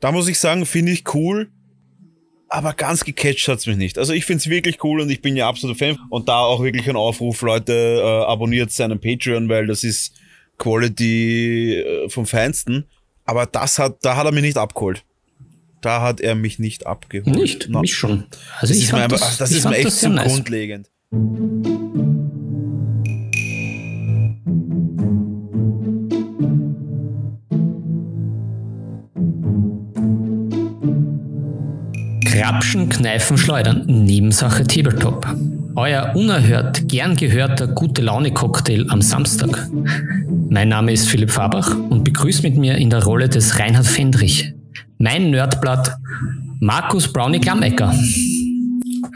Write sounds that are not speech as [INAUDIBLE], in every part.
Da muss ich sagen, finde ich cool, aber ganz gecatcht hat's mich nicht. Also ich find's wirklich cool und ich bin ja absoluter Fan. Und da auch wirklich ein Aufruf, Leute, äh, abonniert seinen Patreon, weil das ist Quality äh, vom Feinsten. Aber das hat, da hat er mich nicht abgeholt. Da hat er mich nicht abgeholt. Nicht, no. mich schon. Also das ist mir, einfach, das, das ist mir echt so nice. Grapschen, Kneifen, Schleudern, Nebensache Tabletop. Euer unerhört, gern gehörter Gute-Laune-Cocktail am Samstag. Mein Name ist Philipp Fabach und begrüßt mit mir in der Rolle des Reinhard Fendrich. Mein Nerdblatt Markus Brownie Klammecker.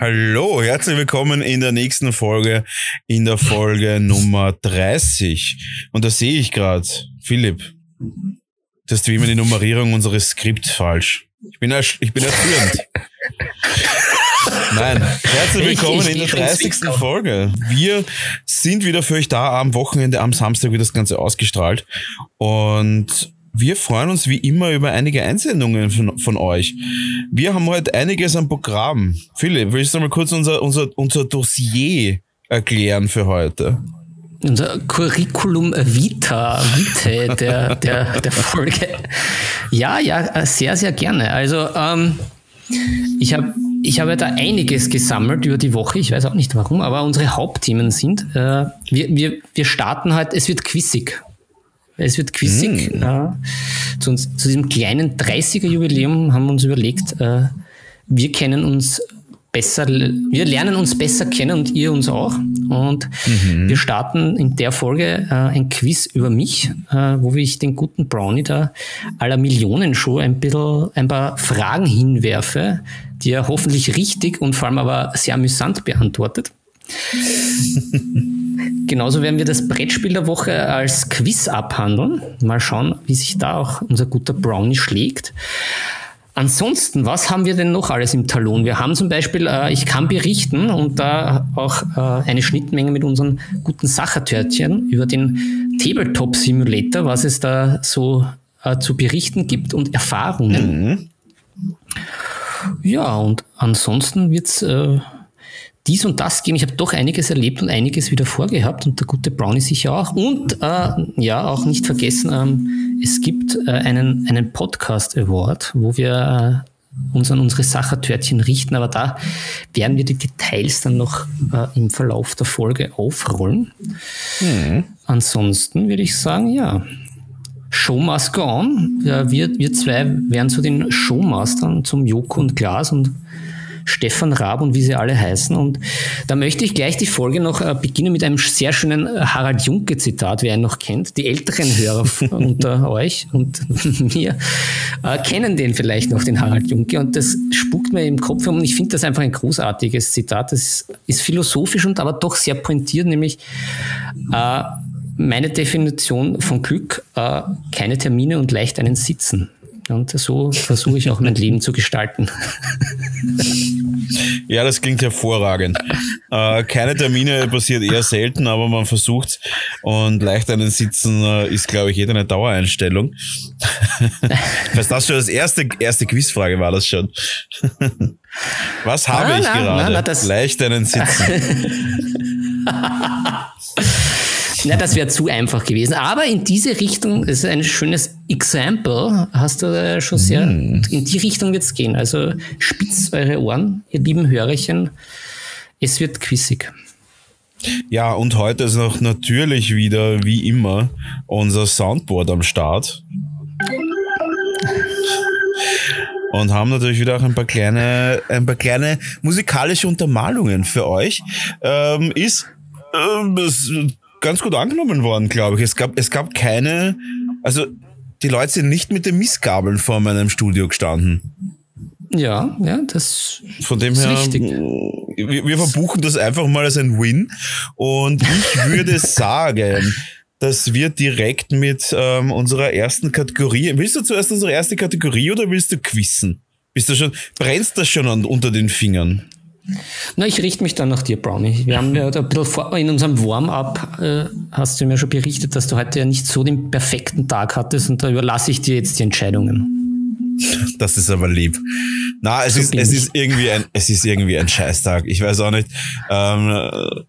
Hallo, herzlich willkommen in der nächsten Folge, in der Folge [LAUGHS] Nummer 30. Und da sehe ich gerade, Philipp, das ist wie immer die Nummerierung unseres Skripts falsch. Ich bin, ich bin erführend. [LAUGHS] Nein, herzlich willkommen ich, ich, in der 30. Folge. Wir sind wieder für euch da am Wochenende, am Samstag wird das Ganze ausgestrahlt. Und wir freuen uns wie immer über einige Einsendungen von, von euch. Wir haben heute einiges am Programm. Philipp, willst du mal kurz unser, unser, unser Dossier erklären für heute? unser Curriculum vitae, vitae der, der, der Folge. Ja, ja, sehr, sehr gerne. Also ähm, ich habe ich habe da einiges gesammelt über die Woche. Ich weiß auch nicht warum, aber unsere Hauptthemen sind, äh, wir, wir, wir starten halt, es wird quizig. Es wird quizig. Mm. Äh, zu, uns, zu diesem kleinen 30er-Jubiläum haben wir uns überlegt, äh, wir kennen uns besser, wir lernen uns besser kennen und ihr uns auch. Und mhm. wir starten in der Folge äh, ein Quiz über mich, äh, wo ich den guten Brownie da aller Millionenshow ein bisschen ein paar Fragen hinwerfe, die er hoffentlich richtig und vor allem aber sehr amüsant beantwortet. [LAUGHS] Genauso werden wir das Brettspiel der Woche als Quiz abhandeln. Mal schauen, wie sich da auch unser guter Brownie schlägt. Ansonsten, was haben wir denn noch alles im Talon? Wir haben zum Beispiel, äh, ich kann berichten und da auch äh, eine Schnittmenge mit unseren guten Sachertörtchen über den Tabletop Simulator, was es da so äh, zu berichten gibt und Erfahrungen. Mhm. Ja, und ansonsten wird's äh, dies und das geben. Ich habe doch einiges erlebt und einiges wieder vorgehabt und der gute Brownie sicher auch. Und äh, ja, auch nicht vergessen, ähm, es gibt äh, einen, einen Podcast Award, wo wir äh, uns an unsere Sachertörtchen richten, aber da werden wir die Details dann noch äh, im Verlauf der Folge aufrollen. Mhm. Ansonsten würde ich sagen, ja, Show must go on. Ja, wir, wir zwei werden zu den Showmastern, zum Joko und Glas und Stefan Raab und wie sie alle heißen. Und da möchte ich gleich die Folge noch äh, beginnen mit einem sehr schönen äh, Harald Junke-Zitat, wer ihn noch kennt. Die älteren Hörer [LAUGHS] unter euch und [LAUGHS] mir äh, kennen den vielleicht noch, den Harald Junke. Und das spuckt mir im Kopf um. Und ich finde das einfach ein großartiges Zitat. Das ist philosophisch und aber doch sehr pointiert, nämlich äh, meine Definition von Glück, äh, keine Termine und leicht einen Sitzen. Und so versuche ich auch mein Leben zu gestalten. [LAUGHS] Ja, das klingt hervorragend. Äh, keine Termine passiert eher selten, aber man versucht und leicht einen Sitzen äh, ist, glaube ich, jeder eine Dauereinstellung. Was das schon das erste, erste Quizfrage war das schon. [LAUGHS] Was habe ah, ich na, gerade? Na, na, leicht einen Sitzen. [LAUGHS] Na, das wäre zu einfach gewesen. Aber in diese Richtung, das ist ein schönes Example, hast du schon sehr, mm. in die Richtung wird es gehen. Also spitzt eure Ohren, ihr lieben Hörerchen. Es wird quissig. Ja, und heute ist noch natürlich wieder, wie immer, unser Soundboard am Start. Und haben natürlich wieder auch ein paar kleine, ein paar kleine musikalische Untermalungen für euch. Ähm, ist ähm, ganz gut angenommen worden, glaube ich. Es gab, es gab keine, also die Leute sind nicht mit den Missgabeln vor meinem Studio gestanden. Ja, ja, das Von dem ist her, richtig. Wir, wir verbuchen das einfach mal als ein Win. Und ich würde [LAUGHS] sagen, dass wir direkt mit ähm, unserer ersten Kategorie. Willst du zuerst unsere erste Kategorie oder willst du quissen? Bist du schon, brennst das schon an, unter den Fingern? Na, ich richte mich dann nach dir, Brownie. Wir haben ja ein bisschen vor, in unserem Warm-up äh, hast du mir schon berichtet, dass du heute ja nicht so den perfekten Tag hattest und da überlasse ich dir jetzt die Entscheidungen. Das ist aber lieb. Na, es so ist, es ist irgendwie ein, es ist irgendwie ein Scheißtag. Ich weiß auch nicht. Ähm,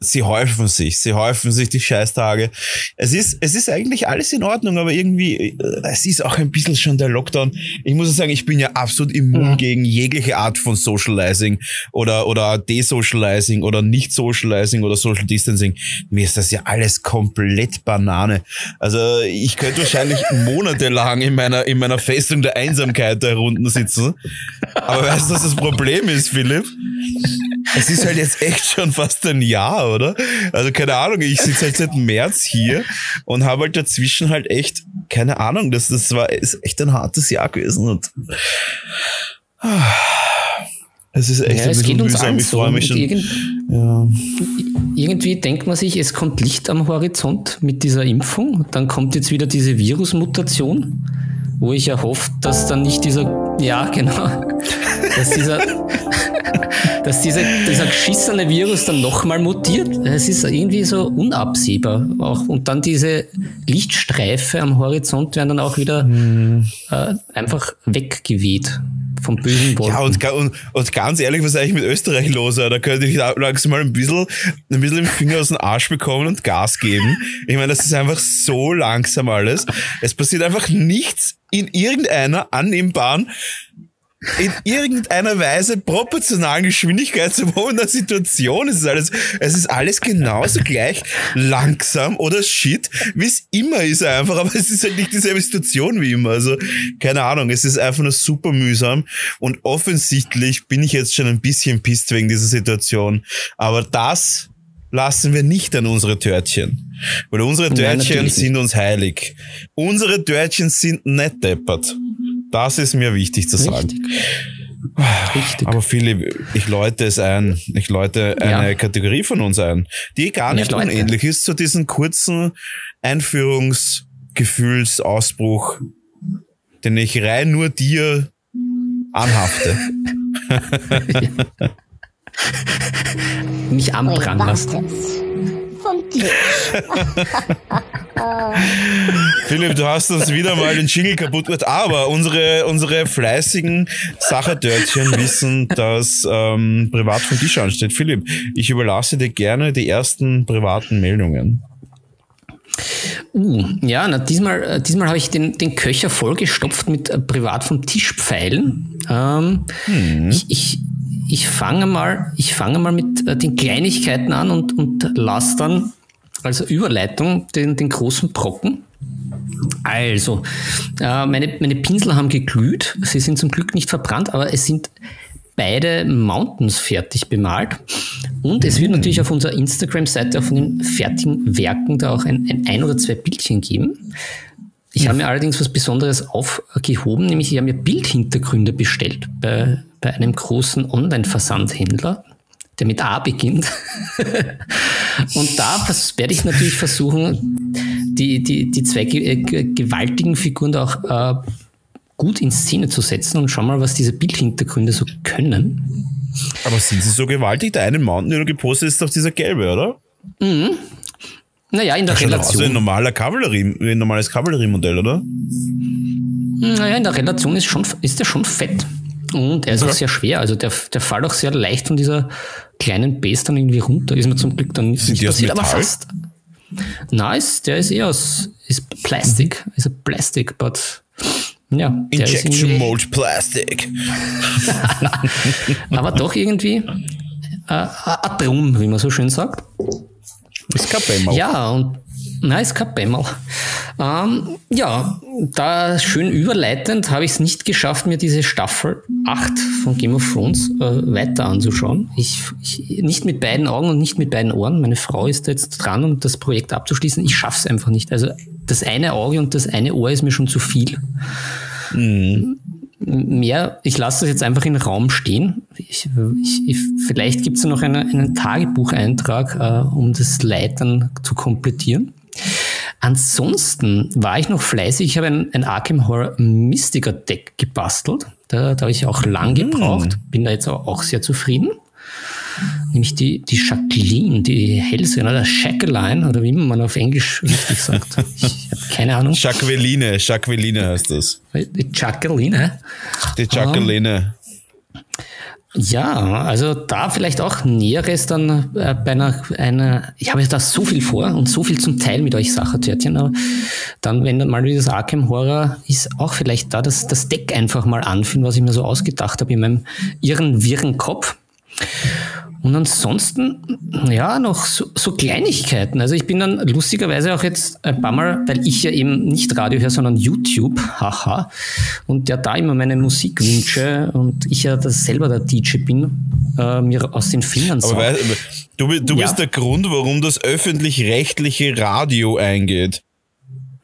sie häufen sich, sie häufen sich die Scheißtage. Es ist, es ist eigentlich alles in Ordnung, aber irgendwie, äh, es ist auch ein bisschen schon der Lockdown. Ich muss sagen, ich bin ja absolut immun mhm. gegen jegliche Art von Socializing oder, oder Desocializing oder Nicht-Socializing oder Social Distancing. Mir ist das ja alles komplett Banane. Also, ich könnte wahrscheinlich [LAUGHS] monatelang in meiner, in meiner Festung der Einsamkeit da unten sitzen. Aber weißt du, was das Problem ist, Philipp? Es ist halt jetzt echt schon fast ein Jahr, oder? Also keine Ahnung, ich sitze halt seit März hier und habe halt dazwischen halt echt, keine Ahnung, das, das war ist echt ein hartes Jahr gewesen und es ist echt ja, es geht uns mühsam. Ich freue mich schon. Irgend, ja. Irgendwie denkt man sich, es kommt Licht am Horizont mit dieser Impfung. Dann kommt jetzt wieder diese Virusmutation, wo ich ja hoffe, dass dann nicht dieser, ja genau, [LAUGHS] dass dieser [LAUGHS] dass dieser, dieser geschissene Virus dann nochmal mutiert. Es ist irgendwie so unabsehbar. Auch, und dann diese Lichtstreife am Horizont werden dann auch wieder hm. äh, einfach weggeweht vom bösen Wolken. Ja, und, und, und, ganz ehrlich, was ist eigentlich mit Österreich los? Da könnte ich langsam mal ein bisschen, ein bisschen den Finger aus dem Arsch bekommen und Gas geben. Ich meine, das ist einfach so langsam alles. Es passiert einfach nichts in irgendeiner annehmbaren in irgendeiner Weise proportionalen Geschwindigkeit zu der Situation. Es ist alles, es ist alles genauso gleich langsam oder shit, wie es immer ist einfach, aber es ist halt nicht dieselbe Situation wie immer. Also, keine Ahnung, es ist einfach nur super mühsam und offensichtlich bin ich jetzt schon ein bisschen pisst wegen dieser Situation. Aber das lassen wir nicht an unsere Törtchen. Weil unsere Törtchen Nein, sind uns heilig. Unsere Törtchen sind nicht deppert. Das ist mir wichtig zu sagen. Richtig. Aber Philipp, ich läute es ein. Ich läute eine ja. Kategorie von uns ein, die gar nicht ja, unähnlich ist zu diesem kurzen Einführungsgefühlsausbruch, den ich rein nur dir anhafte. [LAUGHS] Mich anprangern Tisch. Philipp, du hast uns wieder mal den Jingle kaputt gemacht, aber unsere, unsere fleißigen Sacherdörtchen wissen, dass ähm, privat vom Tisch ansteht. Philipp, ich überlasse dir gerne die ersten privaten Meldungen. Uh, ja, na, diesmal, äh, diesmal habe ich den, den Köcher vollgestopft mit äh, privat vom Tisch Pfeilen. Ähm, hm. ich, ich, ich fange mal, ich fange mal mit äh, den Kleinigkeiten an und, und lasse dann als Überleitung den, den großen Brocken. Also, äh, meine, meine Pinsel haben geglüht. Sie sind zum Glück nicht verbrannt, aber es sind beide Mountains fertig bemalt. Und es wird natürlich auf unserer Instagram-Seite von den fertigen Werken da auch ein, ein, ein oder zwei Bildchen geben. Ich habe mir allerdings was Besonderes aufgehoben, nämlich ich habe mir Bildhintergründe bestellt bei, bei einem großen Online-Versandhändler, der mit A beginnt. [LAUGHS] und da werde ich natürlich versuchen, die, die, die zwei äh, gewaltigen Figuren da auch äh, gut in Szene zu setzen und schau mal, was diese Bildhintergründe so können. Aber sind sie so gewaltig? Der eine Mountain, du gepostet ist doch dieser gelbe, oder? Mhm. Naja, in der Relation. Also ein normaler Kavallerie, ein normales Kavalleriemodell, oder? Naja, in der Relation ist, schon, ist der schon fett. Und er ist okay. auch sehr schwer. Also der, der fällt auch sehr leicht von dieser kleinen Base dann irgendwie runter. Ist mir zum Glück dann nicht, nicht passiert, aber fast. Nice, der ist eher aus ist Plastik. Mhm. Ist a Plastic, but ja. Injection Mold Plastic. [LAUGHS] aber doch irgendwie äh, ein Drum, wie man so schön sagt. Ist kein Bämmel. Ja, und Ist kein Bämmel. Ähm, ja, da schön überleitend habe ich es nicht geschafft, mir diese Staffel 8 von Game of Thrones äh, weiter anzuschauen. Ich, ich, nicht mit beiden Augen und nicht mit beiden Ohren. Meine Frau ist jetzt dran, um das Projekt abzuschließen. Ich schaffe es einfach nicht. Also das eine Auge und das eine Ohr ist mir schon zu viel. Mhm mehr, ich lasse das jetzt einfach in den Raum stehen. Ich, ich, vielleicht gibt es noch eine, einen Tagebucheintrag, äh, um das Leitern zu komplettieren. Ansonsten war ich noch fleißig. Ich habe ein, ein Arkham Horror Mystiker Deck gebastelt. Da, da habe ich auch lang mm. gebraucht. Bin da jetzt auch, auch sehr zufrieden. nämlich die, die Jacqueline, die Hellseherin oder Jacqueline oder wie man auf Englisch richtig sagt. Ich habe keine Ahnung. Jacqueline, Jacqueline heißt das. Die Jacqueline. Die Jacqueline. Ja, also da vielleicht auch Näheres dann äh, bei einer, einer, ich habe da so viel vor und so viel zum Teil mit euch Sachertörtchen, aber dann, wenn dann mal wieder das Arkham Horror ist, auch vielleicht da das, das Deck einfach mal anfühlen, was ich mir so ausgedacht habe in meinem irren, wirren Kopf. Und ansonsten, ja, noch so, so, Kleinigkeiten. Also ich bin dann lustigerweise auch jetzt ein paar Mal, weil ich ja eben nicht Radio höre, sondern YouTube, haha, und der da immer meine Musik wünsche und ich ja das selber der DJ bin, äh, mir aus den Fingern Aber weißt, du, du bist ja. der Grund, warum das öffentlich-rechtliche Radio eingeht.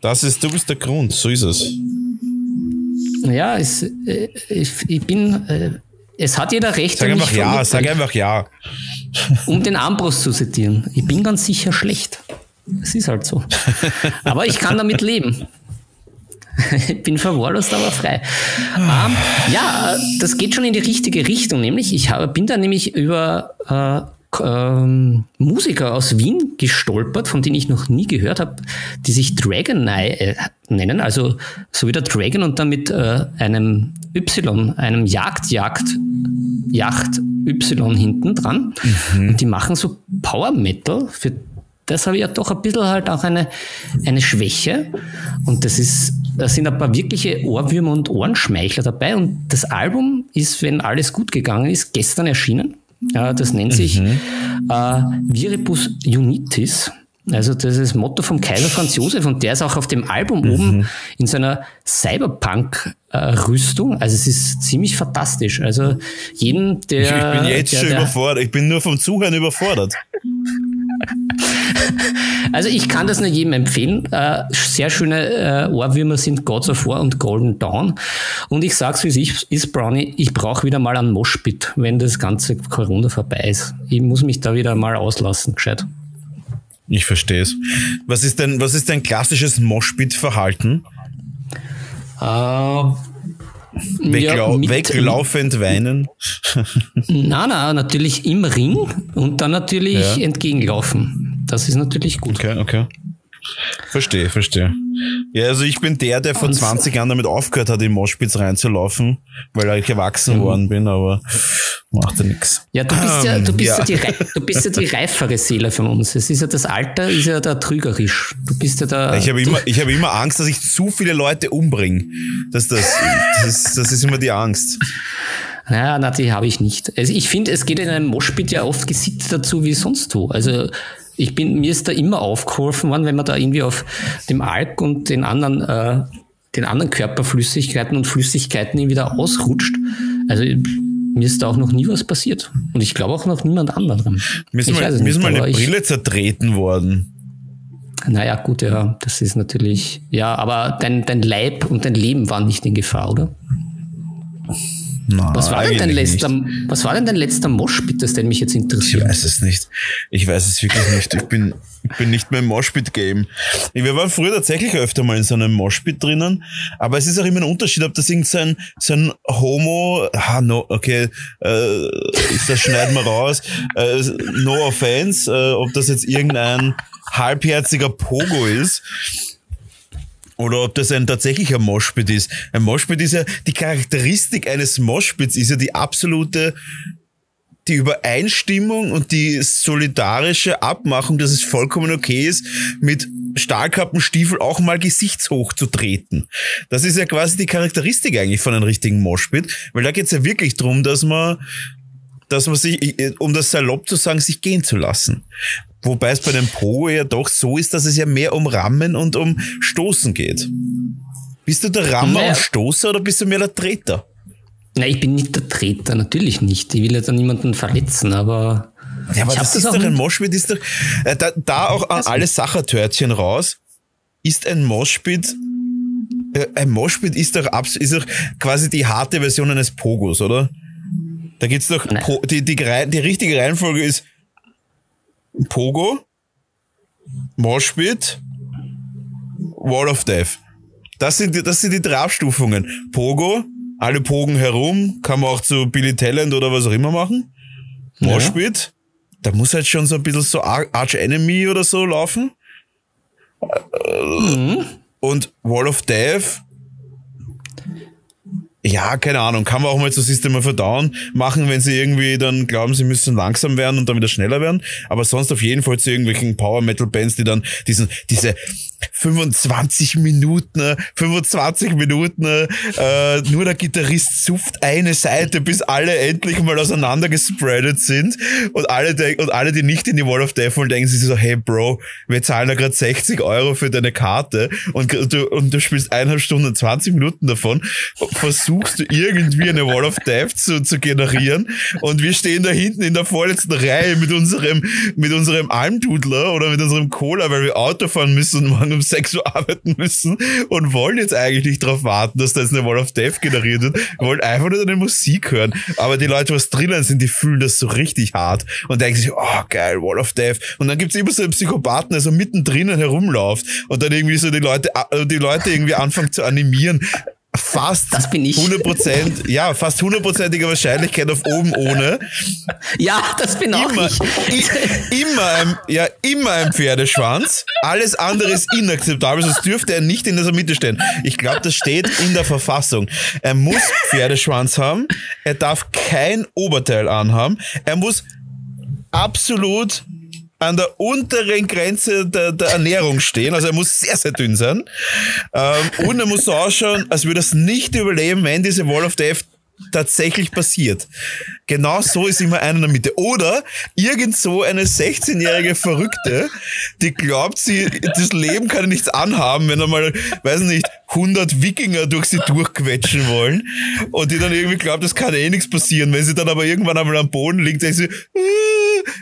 Das ist, du bist der Grund, so ist es. Ja, es, äh, ich, ich bin... Äh, es hat jeder Recht. Sag einfach ja, sag einfach ja. Um den Armbrust zu zitieren. Ich bin ganz sicher schlecht. Es ist halt so. Aber ich kann damit leben. ich bin verwahrlost, aber frei. ähm, ja, das geht schon in die richtige Richtung, nämlich ich habe, bin da nämlich über äh, ähm, Musiker aus Wien gestolpert, von denen ich noch nie gehört habe, die sich Dragon äh, nennen, also so wie der Dragon und dann mit äh, einem Y, einem Jagdjagd, Yacht Y hinten dran. Mhm. Und die machen so Power Metal. Für das habe ich ja doch ein bisschen halt auch eine, eine Schwäche. Und das ist, da sind ein paar wirkliche Ohrwürmer und Ohrenschmeichler dabei. Und das Album ist, wenn alles gut gegangen ist, gestern erschienen. Das nennt sich mhm. äh, Viribus Unitis. Also das ist das Motto vom Kaiser Franz Josef und der ist auch auf dem Album mhm. oben in seiner Cyberpunk-Rüstung. Also es ist ziemlich fantastisch. Also jeden, der... Ich, bin jetzt der, schon der, überfordert. Ich bin nur vom Zuhören überfordert. [LAUGHS] Also ich kann das nur jedem empfehlen. Äh, sehr schöne äh, Ohrwürmer sind Gods of War und Golden Dawn. Und ich sag's wie es ist, Brownie, ich brauche wieder mal einen Moshpit, wenn das ganze Corona vorbei ist. Ich muss mich da wieder mal auslassen, gescheit. Ich verstehe es. Was ist denn, was ist dein klassisches Moshpit-Verhalten? Äh, Weglau ja, weglaufend weinen? [LAUGHS] Na, na, natürlich im Ring und dann natürlich ja. entgegenlaufen. Das ist natürlich gut. Okay, okay. Verstehe, verstehe. Ja, also ich bin der, der vor und 20 Jahren damit aufgehört hat, in Moschpitz reinzulaufen, weil ich erwachsen mhm. worden bin, aber macht ja nichts. Ja, du bist ja, du bist ja. ja. die, du bist ja die [LAUGHS] reifere Seele von uns. Es ist ja das Alter, ist ja da trügerisch. Du bist ja da. Ich habe immer, ich habe immer Angst, dass ich zu viele Leute umbringe. Das, das, das, das ist immer die Angst. Naja, na, die habe ich nicht. Also ich finde, es geht in einem Moschpit ja oft gesitzt dazu wie sonst wo. Also ich bin, mir ist da immer aufgeholfen worden, wenn man da irgendwie auf dem Alk und den anderen, äh, den anderen Körperflüssigkeiten und Flüssigkeiten irgendwie da ausrutscht. Also mir ist da auch noch nie was passiert. Und ich glaube auch noch niemand anderem. Mir ist, mal, mir ist mal eine Brille zertreten worden. Naja, gut, ja, das ist natürlich, ja, aber dein, dein Leib und dein Leben waren nicht in Gefahr, oder? Nein, was, war denn dein letzter, was war denn dein letzter Moshpit, das denn mich jetzt interessiert? Ich weiß es nicht. Ich weiß es wirklich nicht. Ich bin, ich bin nicht mehr im Moshpit-Game. Wir waren früher tatsächlich öfter mal in so einem Moshpit drinnen, aber es ist auch immer ein Unterschied, ob das irgend so ein, so ein Homo, ah, no, okay, äh, das schneiden wir raus, äh, no offense, äh, ob das jetzt irgendein halbherziger Pogo ist oder ob das ein tatsächlicher Moshpit ist. Ein Moshpit ist ja, die Charakteristik eines Moshpits ist ja die absolute, die Übereinstimmung und die solidarische Abmachung, dass es vollkommen okay ist, mit Stahlkappenstiefel auch mal gesichtshoch zu treten. Das ist ja quasi die Charakteristik eigentlich von einem richtigen Moshpit, weil da geht's ja wirklich drum, dass man dass man sich, um das salopp zu sagen, sich gehen zu lassen. Wobei es bei dem Po ja doch so ist, dass es ja mehr um Rammen und um Stoßen geht. Bist du der Rammer naja. und Stoßer oder bist du mehr der Treter? Nein, ich bin nicht der Treter, natürlich nicht. Ich will ja dann niemanden verletzen, aber. Ja, aber das, das ist doch ein Moshpit, ist doch, äh, da, da auch an alle Sachertörtchen raus, ist ein Moshpit, äh, ein Moshpit ist doch, ist doch quasi die harte Version eines Pogos, oder? Da geht's doch, po, die, die, die richtige Reihenfolge ist Pogo, Moshpit, Wall of Death. Das sind, die, das sind die drei Abstufungen. Pogo, alle Pogen herum, kann man auch zu Billy Talent oder was auch immer machen. Moshpit, ja. da muss halt schon so ein bisschen so Arch Enemy oder so laufen. Mhm. Und Wall of Death, ja, keine Ahnung, kann man auch mal so System of Down machen, wenn sie irgendwie dann glauben, sie müssen langsam werden und dann wieder schneller werden. Aber sonst auf jeden Fall zu irgendwelchen Power Metal Bands, die dann diesen, diese 25 Minuten, 25 Minuten, äh, nur der Gitarrist suft eine Seite, bis alle endlich mal auseinander gespreadet sind. Und alle, und alle, die nicht in die Wall of Death wollen, denken sich so, hey Bro, wir zahlen da gerade 60 Euro für deine Karte und du, und du spielst eineinhalb Stunden, 20 Minuten davon, versuchst du irgendwie eine Wall of Death zu, zu generieren und wir stehen da hinten in der vorletzten Reihe mit unserem, mit unserem Almdudler oder mit unserem Cola, weil wir Auto fahren müssen und morgen um 6 Uhr arbeiten müssen und wollen jetzt eigentlich nicht darauf warten, dass da jetzt eine Wall of Death generiert wird. Wir wollen einfach nur eine Musik hören. Aber die Leute, was drinnen sind, die fühlen das so richtig hart und denken sich, oh geil, Wall of Death. Und dann gibt's immer so einen Psychopathen, der so mittendrin herumläuft und dann irgendwie so die Leute, äh, die Leute irgendwie anfangen zu animieren fast das bin ich. 100%, ja, fast hundertprozentige Wahrscheinlichkeit auf oben ohne. Ja, das bin auch immer, ich. immer ein, ja, immer ein Pferdeschwanz. Alles andere ist inakzeptabel, sonst dürfte er nicht in der Mitte stehen. Ich glaube, das steht in der Verfassung. Er muss Pferdeschwanz haben. Er darf kein Oberteil anhaben. Er muss absolut an der unteren Grenze der, der Ernährung stehen. Also er muss sehr, sehr dünn sein. Ähm, und er muss so ausschauen, als würde er es nicht überleben, wenn diese Wall of Death tatsächlich passiert. Genau so ist immer einer in der Mitte. Oder irgend so eine 16-jährige Verrückte, die glaubt, sie, das Leben kann nichts anhaben, wenn er mal, weiß nicht, 100 Wikinger durch sie durchquetschen wollen und die dann irgendwie glaubt, das kann eh nichts passieren. Wenn sie dann aber irgendwann einmal am Boden liegt, denkt sie, äh,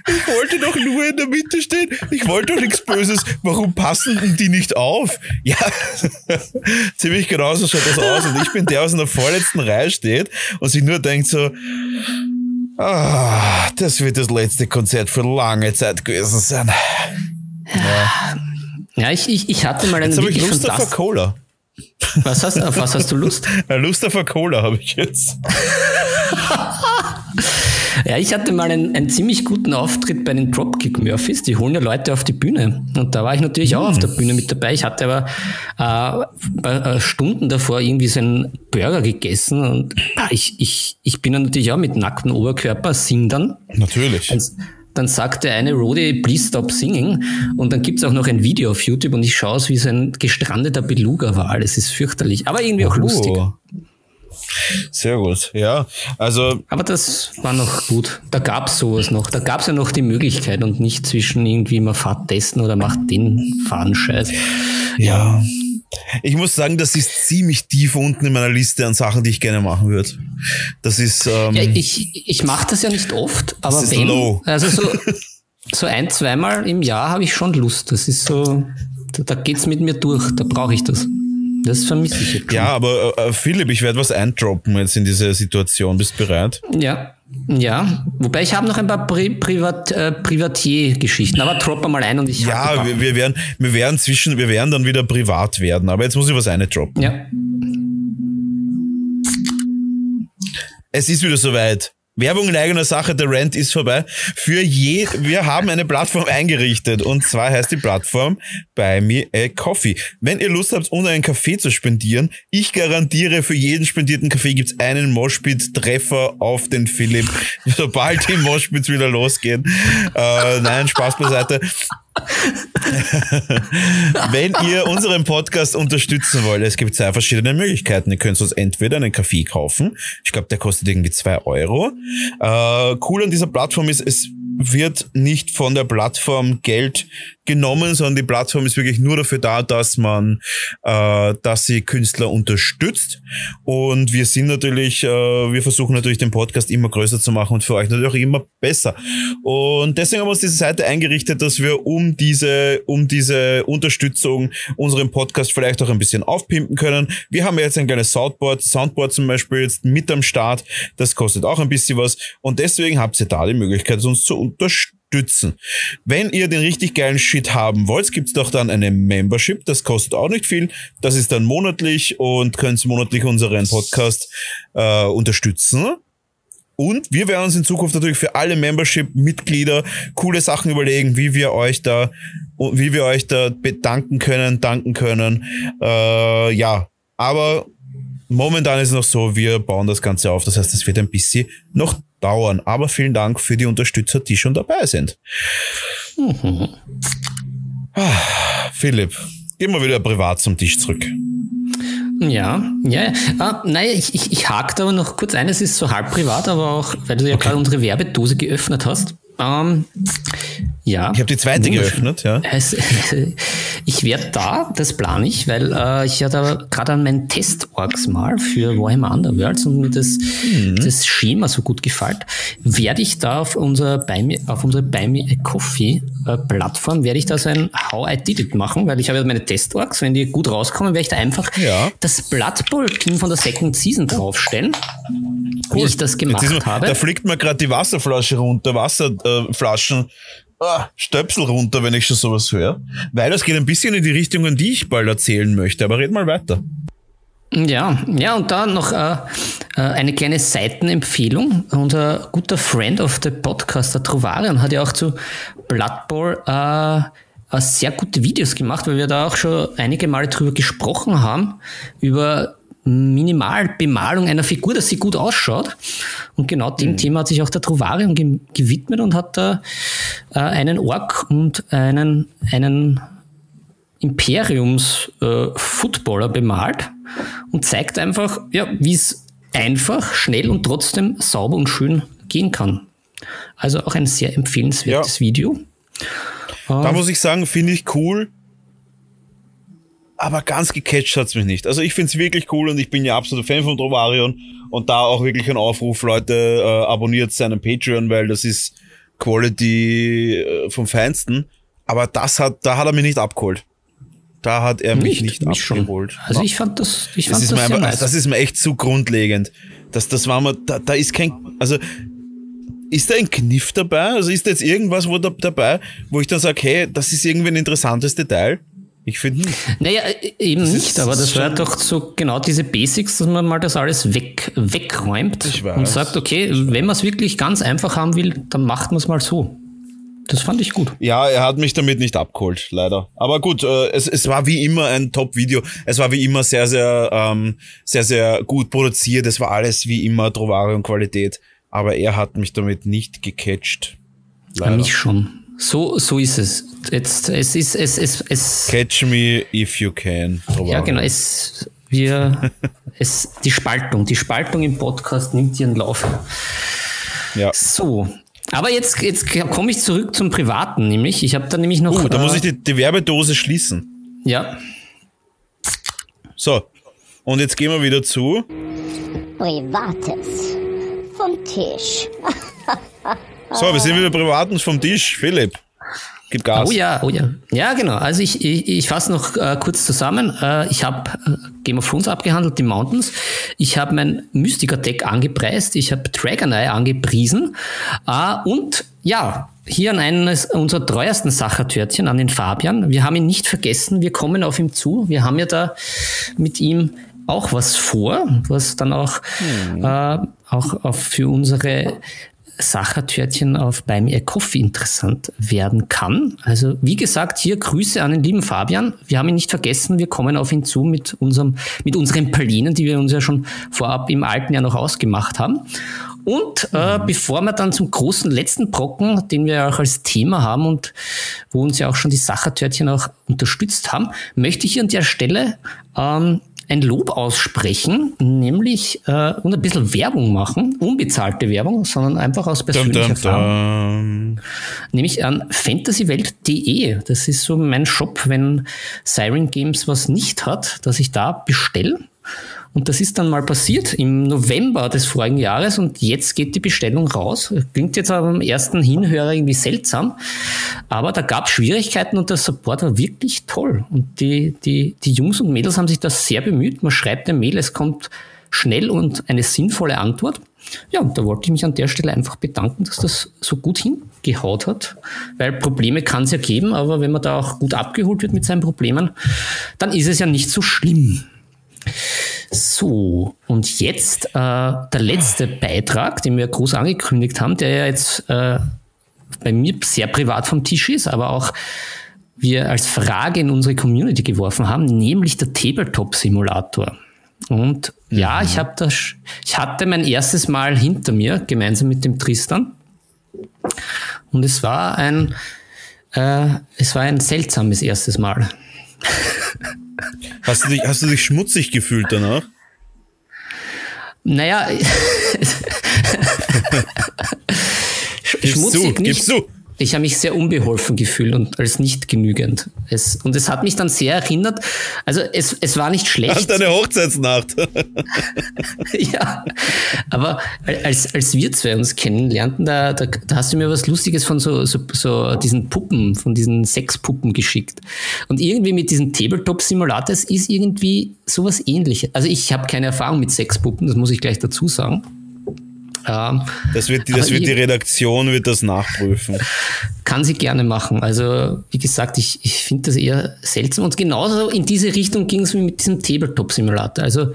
ich wollte doch nur in der Mitte stehen, ich wollte doch nichts Böses, warum passen die nicht auf? Ja, [LAUGHS] ziemlich genauso schaut das aus und ich bin der, was in der vorletzten Reihe steht und sich nur denkt so, ah, das wird das letzte Konzert für lange Zeit gewesen sein. Ja, ja ich, ich, ich hatte mal einen Jetzt habe ich Lust auf Cola. Was hast, auf was hast du Lust? [LAUGHS] Lust auf Cola habe ich jetzt. Ja, ich hatte mal einen, einen ziemlich guten Auftritt bei den Dropkick Murphys. Die holen ja Leute auf die Bühne. Und da war ich natürlich auch auf der Bühne mit dabei. Ich hatte aber äh, äh, Stunden davor irgendwie so einen Burger gegessen und ich, ich, ich bin dann natürlich auch mit nacktem Oberkörper, sing dann. Natürlich. Also, dann sagt der eine Rodi, please stop singing. Und dann gibt's auch noch ein Video auf YouTube und ich schaue es, wie so ein gestrandeter Beluga war. Alles ist fürchterlich, aber irgendwie auch oh. lustig. Sehr gut, ja. Also. Aber das war noch gut. Da gab's sowas noch. Da gab's ja noch die Möglichkeit und nicht zwischen irgendwie man fahrt testen oder macht den Fahnenscheiß. Ja. Ich muss sagen, das ist ziemlich tief unten in meiner Liste an Sachen, die ich gerne machen würde. Das ist. Ähm, ja, ich ich mache das ja nicht oft, aber das wenn, low. also so, [LAUGHS] so ein, zweimal im Jahr habe ich schon Lust. Das ist so, da, da geht's mit mir durch. Da brauche ich das. Das vermisse ich jetzt. Schon. Ja, aber äh, Philipp, ich werde was eindroppen jetzt in diese Situation. Bist du bereit? Ja. Ja, wobei ich habe noch ein paar Pri Privat, äh, Privatier-Geschichten, aber droppen mal ein und ich Ja, wir, wir, werden, wir werden zwischen, wir werden dann wieder privat werden, aber jetzt muss ich was eine droppen. Ja. Es ist wieder soweit. Werbung in eigener Sache, der Rent ist vorbei. Für je, wir haben eine Plattform eingerichtet und zwar heißt die Plattform Buy Me a Coffee. Wenn ihr Lust habt, ohne einen Kaffee zu spendieren, ich garantiere, für jeden spendierten Kaffee gibt's einen Moshpit-Treffer auf den Philipp, sobald die Moshpits wieder losgehen. Äh, nein, Spaß beiseite. [LAUGHS] Wenn ihr unseren Podcast unterstützen wollt, es gibt zwei verschiedene Möglichkeiten. Ihr könnt uns entweder einen Kaffee kaufen. Ich glaube, der kostet irgendwie zwei Euro. Äh, cool an dieser Plattform ist, es wird nicht von der Plattform Geld genommen, sondern die Plattform ist wirklich nur dafür da, dass man, äh, dass sie Künstler unterstützt. Und wir sind natürlich, äh, wir versuchen natürlich den Podcast immer größer zu machen und für euch natürlich auch immer besser. Und deswegen haben wir uns diese Seite eingerichtet, dass wir um diese, um diese Unterstützung unseren Podcast vielleicht auch ein bisschen aufpimpen können. Wir haben jetzt ein kleines Soundboard, Soundboard zum Beispiel jetzt mit am Start. Das kostet auch ein bisschen was. Und deswegen habt ihr da die Möglichkeit, uns zu unterstützen unterstützen. Wenn ihr den richtig geilen Shit haben wollt, gibt's doch dann eine Membership. Das kostet auch nicht viel. Das ist dann monatlich und könnt monatlich unseren Podcast äh, unterstützen. Und wir werden uns in Zukunft natürlich für alle Membership-Mitglieder coole Sachen überlegen, wie wir euch da, wie wir euch da bedanken können, danken können. Äh, ja, aber momentan ist es noch so, wir bauen das Ganze auf. Das heißt, es wird ein bisschen noch dauern. Aber vielen Dank für die Unterstützer, die schon dabei sind. Mhm. Ah, Philipp, gehen wir wieder privat zum Tisch zurück. Ja, ja. Ah, naja, ich, ich, ich hake aber noch kurz ein, es ist so halb privat, aber auch, weil du ja okay. gerade unsere Werbedose geöffnet hast. Ähm, ja. Ich habe die zweite geöffnet, ja. [LAUGHS] Ich werde da, das plane ich, weil äh, ich ja da gerade an meinen Test-Orgs mal für Warhammer Underworlds und mir das, mhm. das Schema so gut gefällt, werde ich da auf unserer Buy Me, auf unsere Buy Me a Coffee äh, Plattform, werde ich da so ein How I Did It machen, weil ich habe ja meine Test-Orgs, wenn die gut rauskommen, werde ich da einfach ja. das Blood Bowl Team von der Second Season draufstellen, cool. wie ich das gemacht mal, habe. Da fliegt mir gerade die Wasserflasche runter, Wasserflaschen. Äh, ah, Stöpsel runter, wenn ich schon sowas höre. Weil das geht ein bisschen in die Richtung, in die ich bald erzählen möchte. Aber red mal weiter. Ja, ja, und da noch äh, äh eine kleine Seitenempfehlung. Unser guter Friend of the Podcast, der Trovarion, hat ja auch zu Blood Bowl äh, äh, sehr gute Videos gemacht, weil wir da auch schon einige Male drüber gesprochen haben, über Minimalbemalung einer Figur, dass sie gut ausschaut. Und genau dem mhm. Thema hat sich auch der Trovarium ge gewidmet und hat da äh, einen Ork und einen, einen Imperiums-Footballer äh, bemalt und zeigt einfach, ja, wie es einfach, schnell und trotzdem sauber und schön gehen kann. Also auch ein sehr empfehlenswertes ja. Video. Da äh, muss ich sagen, finde ich cool, aber ganz gecatcht hat's mich nicht. Also ich find's wirklich cool und ich bin ja absoluter Fan von Drovarion und da auch wirklich ein Aufruf, Leute, äh, abonniert seinen Patreon, weil das ist Quality äh, vom Feinsten. Aber das hat, da hat er mich nicht abgeholt. Da hat er mich nicht, nicht abgeholt. Schon. Also ich fand das, ich das fand ist das, mir einfach, das ist mir echt zu grundlegend. Das, das war mir, da, da ist kein, also ist da ein Kniff dabei? Also ist da jetzt irgendwas wo da, dabei, wo ich dann sage, hey, das ist irgendwie ein interessantes Detail? Ich finde nicht. Naja, e-, eben das nicht, aber das wäre doch so genau diese Basics, dass man mal das alles weg, wegräumt und sagt, okay, wenn man es wirklich ganz einfach haben will, dann macht man es mal so. Das fand ich gut. Ja, er hat mich damit nicht abgeholt, leider. Aber gut, äh, es, es war wie immer ein Top-Video. Es war wie immer sehr, sehr, ähm, sehr, sehr gut produziert. Es war alles wie immer Trovarium-Qualität. Aber er hat mich damit nicht gecatcht. Leider. Mich schon. So, so ist es. Jetzt, es ist, es, es, es. Catch me if you can. Ja, genau. Es, wir, [LAUGHS] es, die Spaltung, die Spaltung im Podcast nimmt ihren Lauf. Ja. So. Aber jetzt, jetzt komme ich zurück zum Privaten, nämlich. Ich habe da nämlich noch. Uh, da äh, muss ich die, die Werbedose schließen. Ja. So. Und jetzt gehen wir wieder zu. Privates. Vom Tisch. [LAUGHS] So, wir sind wieder privatens vom Tisch. Philipp, gib Gas. Oh ja, oh ja. Ja, genau. Also ich, ich, ich fasse noch äh, kurz zusammen. Äh, ich habe äh, Game of Thrones abgehandelt, die Mountains. Ich habe mein Mystiker-Deck angepreist. Ich habe Dragon Eye angepriesen. Äh, und ja, hier an eines unserer treuesten Sachertörtchen, an den Fabian. Wir haben ihn nicht vergessen. Wir kommen auf ihn zu. Wir haben ja da mit ihm auch was vor, was dann auch, hm. äh, auch, auch für unsere Sachertörtchen auf Me a Coffee interessant werden kann. Also wie gesagt, hier Grüße an den lieben Fabian. Wir haben ihn nicht vergessen, wir kommen auf ihn zu mit, unserem, mit unseren Plänen, die wir uns ja schon vorab im alten Jahr noch ausgemacht haben. Und äh, mhm. bevor wir dann zum großen letzten Brocken, den wir auch als Thema haben und wo uns ja auch schon die Sachertörtchen auch unterstützt haben, möchte ich hier an der Stelle ähm, ein Lob aussprechen, nämlich äh, und ein bisschen Werbung machen, unbezahlte Werbung, sondern einfach aus persönlicher dum, Erfahrung. Nämlich an fantasywelt.de. Das ist so mein Shop, wenn Siren Games was nicht hat, dass ich da bestelle und das ist dann mal passiert im November des vorigen Jahres und jetzt geht die Bestellung raus. Klingt jetzt am ersten Hinhörer irgendwie seltsam, aber da gab es Schwierigkeiten und der Support war wirklich toll. Und die, die, die Jungs und Mädels haben sich da sehr bemüht. Man schreibt ein Mail, es kommt schnell und eine sinnvolle Antwort. Ja, und da wollte ich mich an der Stelle einfach bedanken, dass das so gut hingehaut hat, weil Probleme kann es ja geben, aber wenn man da auch gut abgeholt wird mit seinen Problemen, dann ist es ja nicht so schlimm. So, und jetzt äh, der letzte Beitrag, den wir groß angekündigt haben, der ja jetzt äh, bei mir sehr privat vom Tisch ist, aber auch wir als Frage in unsere Community geworfen haben, nämlich der Tabletop-Simulator. Und ja, mhm. ich habe das, ich hatte mein erstes Mal hinter mir, gemeinsam mit dem Tristan. Und es war ein, äh, es war ein seltsames erstes Mal. Hast du dich, hast du dich schmutzig gefühlt danach? Naja, [LAUGHS] schmutzig du, nicht. du. Ich habe mich sehr unbeholfen gefühlt und als nicht genügend. Es, und es hat mich dann sehr erinnert. Also es, es war nicht schlecht. Hast deine Hochzeitsnacht. [LAUGHS] ja, aber als, als wir zwei uns kennenlernten, da, da, da hast du mir was Lustiges von so, so, so diesen Puppen, von diesen Sexpuppen geschickt. Und irgendwie mit diesen Tabletop-Simulators ist irgendwie sowas ähnliches. Also ich habe keine Erfahrung mit Sexpuppen, das muss ich gleich dazu sagen. Das wird, das wird die Redaktion wird das nachprüfen. Kann sie gerne machen. Also, wie gesagt, ich, ich finde das eher seltsam. Und genauso in diese Richtung ging es mit diesem Tabletop-Simulator. Also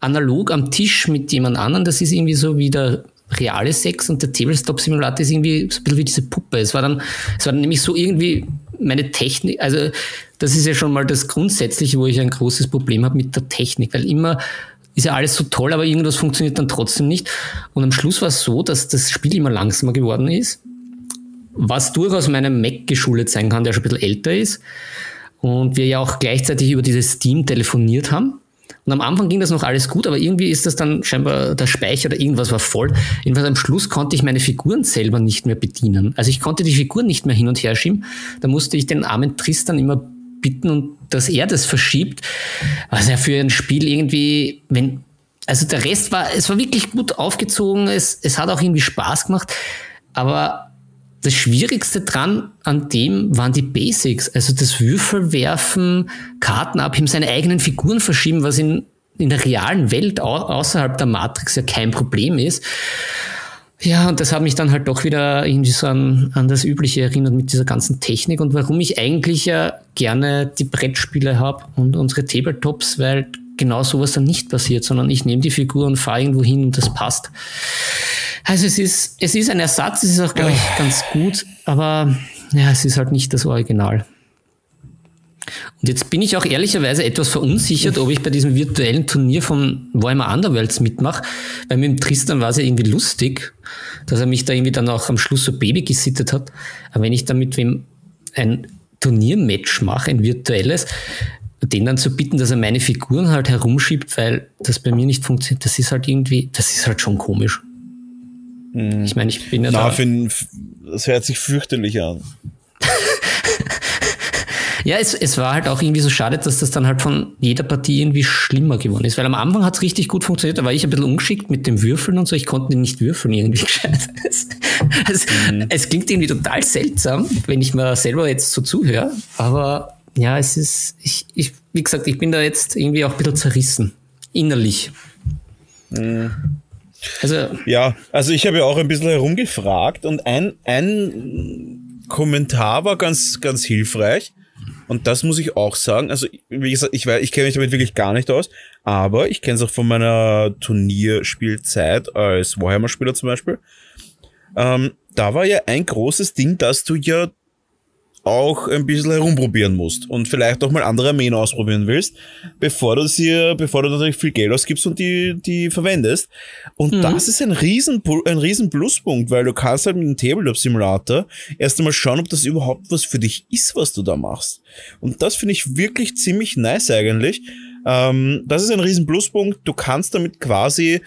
analog am Tisch mit jemand anderem, das ist irgendwie so wie der reale Sex und der Tabletop-Simulator ist irgendwie so ein bisschen wie diese Puppe. Es war dann, es war dann nämlich so irgendwie meine Technik, also das ist ja schon mal das Grundsätzliche, wo ich ein großes Problem habe mit der Technik, weil immer ist ja alles so toll, aber irgendwas funktioniert dann trotzdem nicht. Und am Schluss war es so, dass das Spiel immer langsamer geworden ist, was durchaus meinem Mac geschuldet sein kann, der schon ein bisschen älter ist. Und wir ja auch gleichzeitig über dieses Steam telefoniert haben. Und am Anfang ging das noch alles gut, aber irgendwie ist das dann scheinbar der Speicher oder irgendwas war voll. Jedenfalls am Schluss konnte ich meine Figuren selber nicht mehr bedienen. Also ich konnte die Figuren nicht mehr hin und her schieben. Da musste ich den armen Tristan immer bitten und dass er das verschiebt, was ja für ein Spiel irgendwie, wenn, also der Rest war, es war wirklich gut aufgezogen, es, es hat auch irgendwie Spaß gemacht, aber das Schwierigste dran an dem waren die Basics, also das Würfelwerfen, Karten abheben, seine eigenen Figuren verschieben, was in, in der realen Welt au außerhalb der Matrix ja kein Problem ist. Ja, und das hat mich dann halt doch wieder irgendwie so an, an das Übliche erinnert mit dieser ganzen Technik und warum ich eigentlich ja gerne die Brettspiele habe und unsere Tabletops, weil genau sowas dann nicht passiert, sondern ich nehme die Figur und fahre irgendwo hin und das passt. Also es ist, es ist ein Ersatz, es ist auch, glaube ich, ganz gut, aber ja, es ist halt nicht das Original. Und jetzt bin ich auch ehrlicherweise etwas verunsichert, ob ich bei diesem virtuellen Turnier von Warhammer Underworlds mitmache, weil mit dem Tristan war es ja irgendwie lustig, dass er mich da irgendwie dann auch am Schluss so Baby gesittet hat. Aber wenn ich dann mit wem ein Turniermatch mache, ein virtuelles, den dann zu bitten, dass er meine Figuren halt herumschiebt, weil das bei mir nicht funktioniert, das ist halt irgendwie, das ist halt schon komisch. Hm. Ich meine, ich bin ja Na, da. Find, das hört sich fürchterlich an. [LAUGHS] Ja, es, es war halt auch irgendwie so schade, dass das dann halt von jeder Partie irgendwie schlimmer geworden ist. Weil am Anfang hat es richtig gut funktioniert, da war ich ein bisschen ungeschickt mit dem Würfeln und so. Ich konnte nicht würfeln irgendwie [LAUGHS] gescheit. Es, mhm. es klingt irgendwie total seltsam, wenn ich mir selber jetzt so zuhöre. Aber ja, es ist, ich, ich, wie gesagt, ich bin da jetzt irgendwie auch ein bisschen zerrissen. Innerlich. Mhm. Also, ja, also ich habe ja auch ein bisschen herumgefragt und ein, ein Kommentar war ganz, ganz hilfreich. Und das muss ich auch sagen. Also, wie gesagt, ich, weiß, ich kenne mich damit wirklich gar nicht aus, aber ich kenne es auch von meiner Turnierspielzeit als Warhammer-Spieler zum Beispiel. Ähm, da war ja ein großes Ding, dass du ja auch ein bisschen herumprobieren musst und vielleicht auch mal andere Armeen ausprobieren willst, bevor du sie, bevor du natürlich viel Geld ausgibst und die, die verwendest. Und mhm. das ist ein riesen, ein riesen Pluspunkt, weil du kannst halt mit dem Tabletop Simulator erst einmal schauen, ob das überhaupt was für dich ist, was du da machst. Und das finde ich wirklich ziemlich nice eigentlich. Ähm, das ist ein riesen Pluspunkt. Du kannst damit quasi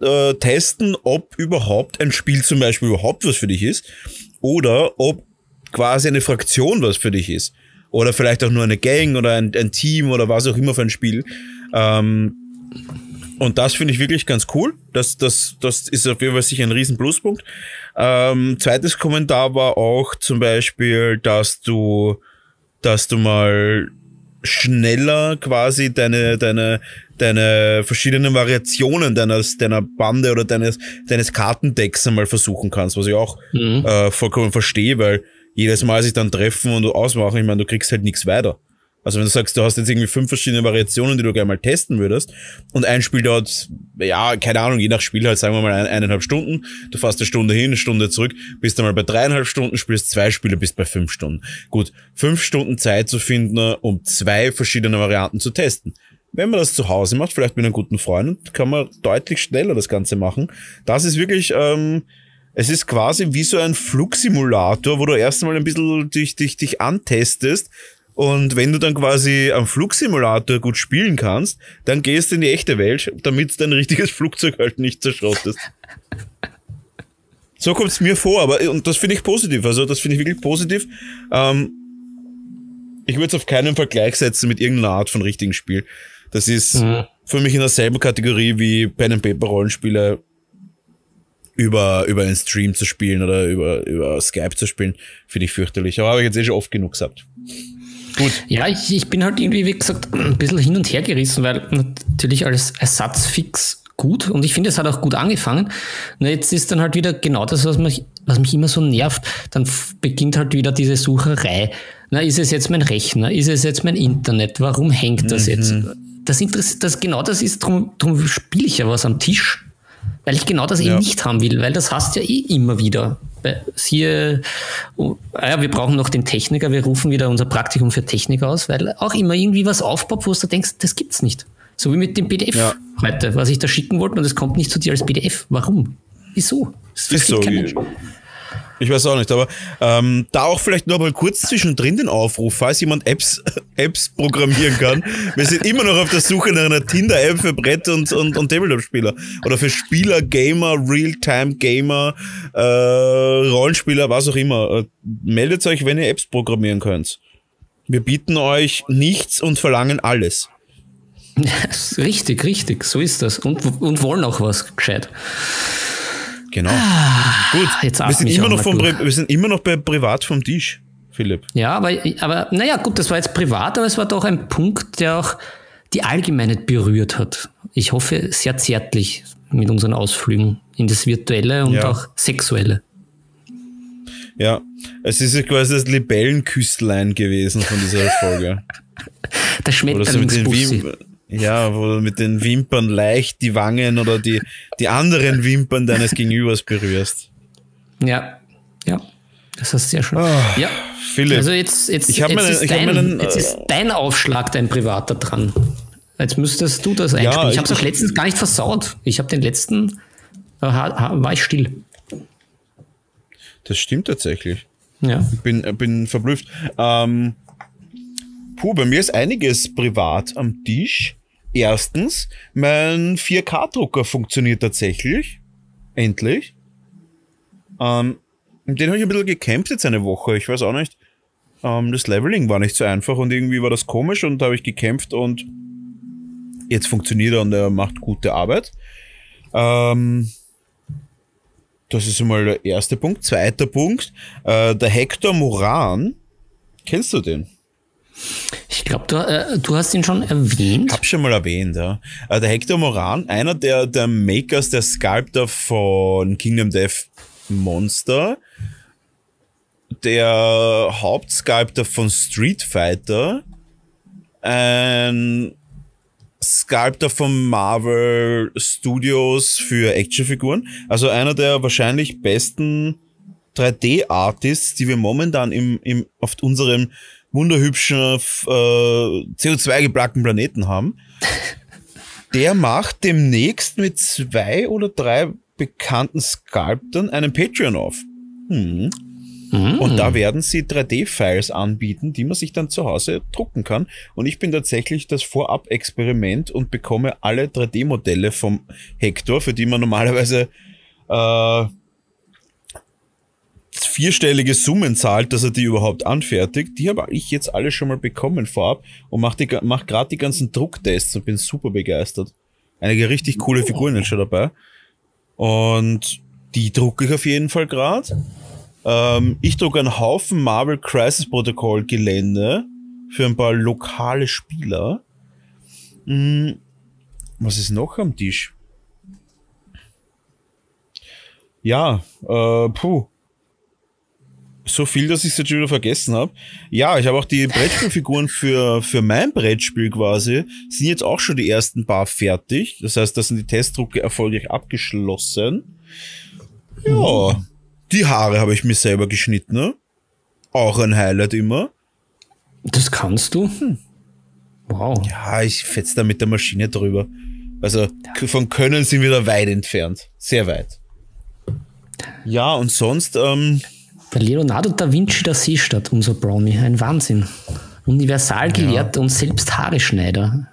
äh, testen, ob überhaupt ein Spiel zum Beispiel überhaupt was für dich ist oder ob quasi eine Fraktion was für dich ist. Oder vielleicht auch nur eine Gang oder ein, ein Team oder was auch immer für ein Spiel. Ähm, und das finde ich wirklich ganz cool. Das, das, das ist auf jeden Fall sicher ein riesen Pluspunkt. Ähm, zweites Kommentar war auch zum Beispiel, dass du, dass du mal schneller quasi deine, deine, deine verschiedenen Variationen deines, deiner Bande oder deines, deines Kartendecks einmal versuchen kannst, was ich auch mhm. äh, vollkommen verstehe, weil jedes Mal sich dann treffen und ausmachen, ich meine, du kriegst halt nichts weiter. Also wenn du sagst, du hast jetzt irgendwie fünf verschiedene Variationen, die du gerne mal testen würdest und ein Spiel dauert, ja, keine Ahnung, je nach Spiel halt, sagen wir mal ein, eineinhalb Stunden, du fährst eine Stunde hin, eine Stunde zurück, bist dann mal bei dreieinhalb Stunden, spielst zwei Spiele, bist bei fünf Stunden. Gut, fünf Stunden Zeit zu finden, um zwei verschiedene Varianten zu testen. Wenn man das zu Hause macht, vielleicht mit einem guten Freund, kann man deutlich schneller das Ganze machen. Das ist wirklich, ähm, es ist quasi wie so ein Flugsimulator, wo du erst einmal ein bisschen dich, dich, dich antestest, und wenn du dann quasi am Flugsimulator gut spielen kannst, dann gehst du in die echte Welt, damit dein richtiges [LAUGHS] Flugzeug halt nicht zerschrottest. so kommt es mir vor, aber und das finde ich positiv. Also das finde ich wirklich positiv. Ähm, ich würde es auf keinen Vergleich setzen mit irgendeiner Art von richtigen Spiel. Das ist mhm. für mich in derselben Kategorie wie Pen and Paper Rollenspiele über, über einen Stream zu spielen oder über, über Skype zu spielen, finde ich fürchterlich. Aber habe ich jetzt eh schon oft genug gesagt. Gut. Ja, ich, ich bin halt irgendwie, wie gesagt, ein bisschen hin und her gerissen, weil natürlich als Ersatzfix gut und ich finde, es hat auch gut angefangen. Nur jetzt ist dann halt wieder genau das, was mich, was mich immer so nervt. Dann beginnt halt wieder diese Sucherei. Na, ist es jetzt mein Rechner? Ist es jetzt mein Internet? Warum hängt das mhm. jetzt? Das interessiert, das, genau das ist, darum, darum spiele ich ja was am Tisch, weil ich genau das ja. eben nicht haben will, weil das hast ja eh immer wieder siehe, oh, ah ja, wir brauchen noch den Techniker, wir rufen wieder unser Praktikum für Techniker aus, weil auch immer irgendwie was aufpoppt, wo du denkst, das gibt's nicht. So wie mit dem PDF ja. heute, was ich da schicken wollte und es kommt nicht zu dir als PDF. Warum? Wieso? Das ist so. Ich weiß auch nicht, aber ähm, da auch vielleicht noch mal kurz zwischendrin den Aufruf, falls jemand Apps, [LAUGHS] Apps programmieren kann. Wir sind immer noch auf der Suche nach einer Tinder-App für Brett- und, und, und Tabletop-Spieler. Oder für Spieler, Gamer, Real-Time-Gamer, äh, Rollenspieler, was auch immer. Äh, meldet euch, wenn ihr Apps programmieren könnt. Wir bieten euch nichts und verlangen alles. [LAUGHS] richtig, richtig, so ist das. Und, und wollen auch was gescheit. Genau. Ah, Gut, jetzt wir sind, immer noch vom wir sind immer noch bei Privat vom Tisch, Philipp. Ja, aber, aber naja, gut, das war jetzt privat, aber es war doch ein Punkt, der auch die Allgemeinheit berührt hat. Ich hoffe, sehr zärtlich mit unseren Ausflügen in das Virtuelle und ja. auch Sexuelle. Ja, es ist quasi das Libellenküstlein gewesen von dieser Folge. [LAUGHS] Der Schmetterlingsbussi. Ja, wo du mit den Wimpern leicht die Wangen oder die, die anderen Wimpern deines Gegenübers berührst. Ja, ja. Das ist sehr schön. Oh, ja. Philipp. Also jetzt, jetzt, ich jetzt, meinen, ist, dein, meinen, jetzt ist dein Aufschlag dein privater dran. Jetzt müsstest du das einspielen. Ja, ich habe es auch letztens gar nicht versaut. Ich habe den letzten, äh, war ich still. Das stimmt tatsächlich. Ja. Ich bin, bin verblüfft. Ähm, puh, bei mir ist einiges privat am Tisch. Erstens, mein 4K-Drucker funktioniert tatsächlich. Endlich. Ähm, den habe ich ein bisschen gekämpft jetzt eine Woche. Ich weiß auch nicht. Ähm, das Leveling war nicht so einfach und irgendwie war das komisch und da habe ich gekämpft und jetzt funktioniert er und er macht gute Arbeit. Ähm, das ist einmal der erste Punkt. Zweiter Punkt, äh, der Hector Moran. Kennst du den? Ich glaube, du, äh, du hast ihn schon erwähnt. Hab schon mal erwähnt, ja. Äh, der Hector Moran, einer der, der Makers, der Sculptor von Kingdom Death Monster, der Hauptsculptor von Street Fighter, ein Sculptor von Marvel Studios für Actionfiguren, also einer der wahrscheinlich besten 3D-Artists, die wir momentan im, im, auf unserem wunderhübschen äh, CO2-geplagten Planeten haben. Der macht demnächst mit zwei oder drei bekannten Sculptern einen Patreon auf. Hm. Mm. Und da werden sie 3D-Files anbieten, die man sich dann zu Hause drucken kann. Und ich bin tatsächlich das Vorab-Experiment und bekomme alle 3D-Modelle vom Hector, für die man normalerweise äh, vierstellige Summen zahlt, dass er die überhaupt anfertigt. Die habe ich jetzt alle schon mal bekommen vorab und mache mach gerade die ganzen Drucktests und bin super begeistert. Einige richtig coole Figuren jetzt schon dabei. Und die drucke ich auf jeden Fall gerade. Ähm, ich drucke einen Haufen Marvel Crisis Protocol Gelände für ein paar lokale Spieler. Hm, was ist noch am Tisch? Ja, äh, puh. So viel, dass ich es jetzt schon wieder vergessen habe. Ja, ich habe auch die Brettspielfiguren für, für mein Brettspiel quasi, sind jetzt auch schon die ersten paar fertig. Das heißt, da sind die Testdrucke erfolgreich abgeschlossen. Ja, die Haare habe ich mir selber geschnitten. Ne? Auch ein Highlight immer. Das kannst du? Hm. Wow. Ja, ich fetze da mit der Maschine drüber. Also von Können sind wir da weit entfernt. Sehr weit. Ja, und sonst, ähm, der Leonardo da Vinci der Seestadt, unser Brownie. Ein Wahnsinn. Universalgelehrter ja. und selbst Haareschneider.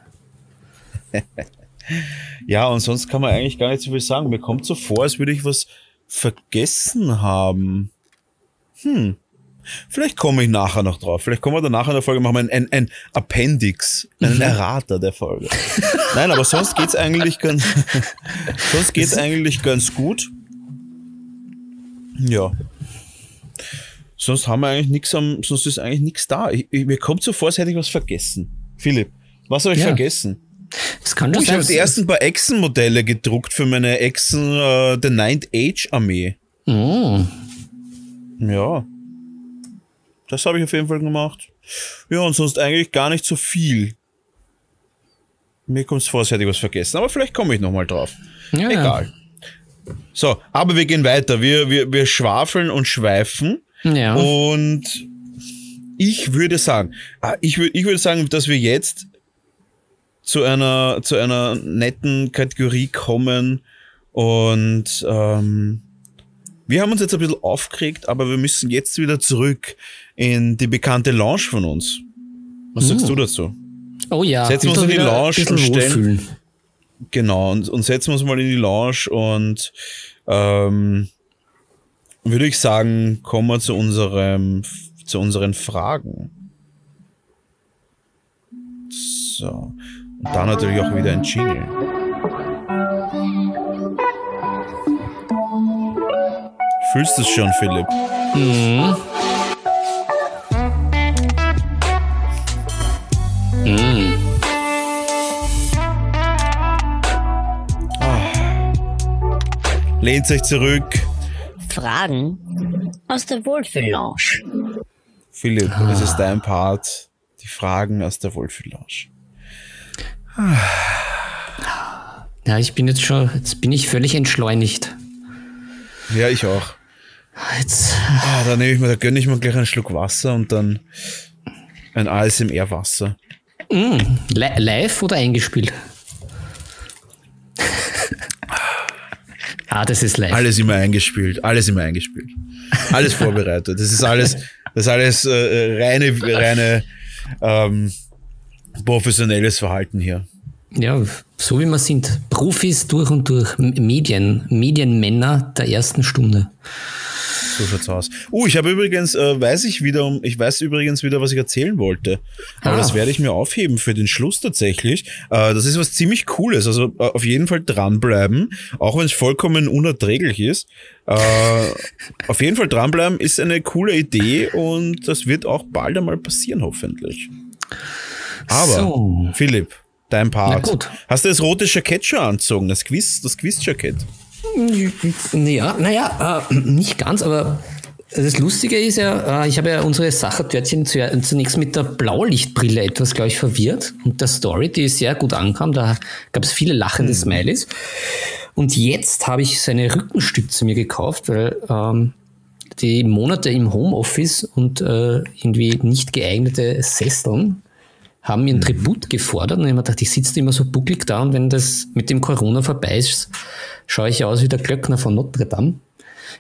[LAUGHS] ja, und sonst kann man eigentlich gar nicht so viel sagen. Mir kommt so vor, als würde ich was vergessen haben. Hm. Vielleicht komme ich nachher noch drauf. Vielleicht kommen wir dann nachher in der Folge, machen wir ein, ein, ein Appendix, einen mhm. Errater der Folge. Nein, aber sonst geht's eigentlich ganz, [LAUGHS] sonst geht's eigentlich ganz gut. Ja. Sonst haben wir eigentlich nichts am, sonst ist eigentlich nichts da. Ich, ich, mir kommt so vor, als hätte ich was vergessen. Philipp, was habe ich ja. vergessen? Das kann doch ich habe die ersten paar Echsen-Modelle gedruckt für meine Echsen uh, The Ninth Age Armee. Oh. Ja. Das habe ich auf jeden Fall gemacht. Ja, und sonst eigentlich gar nicht so viel. Mir kommt es vor, als hätte ich was vergessen. Aber vielleicht komme ich nochmal drauf. Ja, Egal. So, aber wir gehen weiter. Wir, wir, wir schwafeln und schweifen. Ja. Und ich würde sagen, ah, ich würde, ich würde sagen, dass wir jetzt zu einer, zu einer netten Kategorie kommen und ähm, wir haben uns jetzt ein bisschen aufgeregt, aber wir müssen jetzt wieder zurück in die bekannte Lounge von uns. Was sagst du hm. dazu? Oh ja, setzen wir uns in die Lounge und stellen. Genau, und, und setzen wir uns mal in die Lounge und ähm, würde ich sagen, kommen wir zu unserem, zu unseren Fragen. So. Und dann natürlich auch wieder ein Jingle. Fühlst du es schon, Philipp? Mhm. Mhm. Lehnt euch zurück, Fragen aus der Wohlfühllounge. Philipp, ah. es ist dein Part. Die Fragen aus der Wohlfühllounge. Ja, ich bin jetzt schon, jetzt bin ich völlig entschleunigt. Ja, ich auch. Jetzt. Ah, da nehme ich mir, da gönne ich mir gleich einen Schluck Wasser und dann ein ASMR-Wasser. Mm, li live oder eingespielt? Ah, das ist live. Alles immer eingespielt, alles immer eingespielt. Alles [LAUGHS] vorbereitet. Das ist alles, das ist alles äh, reine, reine ähm, professionelles Verhalten hier. Ja, so wie wir sind. Profis durch und durch. Medien, Medienmänner der ersten Stunde. So schaut's aus. Oh, ich habe übrigens, äh, weiß ich wieder, ich weiß übrigens wieder, was ich erzählen wollte. Aber ah. das werde ich mir aufheben für den Schluss tatsächlich. Äh, das ist was ziemlich Cooles. Also äh, auf jeden Fall dranbleiben, auch wenn es vollkommen unerträglich ist. Äh, [LAUGHS] auf jeden Fall dranbleiben ist eine coole Idee und das wird auch bald einmal passieren, hoffentlich. Aber, so. Philipp, dein Part. Hast du das rote Jackett schon anzogen? Das Quiz, das Quiz-Jackett? Ja, naja, äh, nicht ganz, aber das Lustige ist ja, äh, ich habe ja unsere Sachertörtchen zunächst mit der Blaulichtbrille etwas, glaube ich, verwirrt. Und der Story, die sehr gut ankam, da gab es viele lachende mhm. Smileys. Und jetzt habe ich seine Rückenstütze mir gekauft, weil ähm, die Monate im Homeoffice und äh, irgendwie nicht geeignete Sesseln haben mir ein mhm. Tribut gefordert und ich habe mir gedacht, ich sitze immer so bucklig da und wenn das mit dem Corona vorbei ist, schaue ich aus wie der Glöckner von Notre Dame.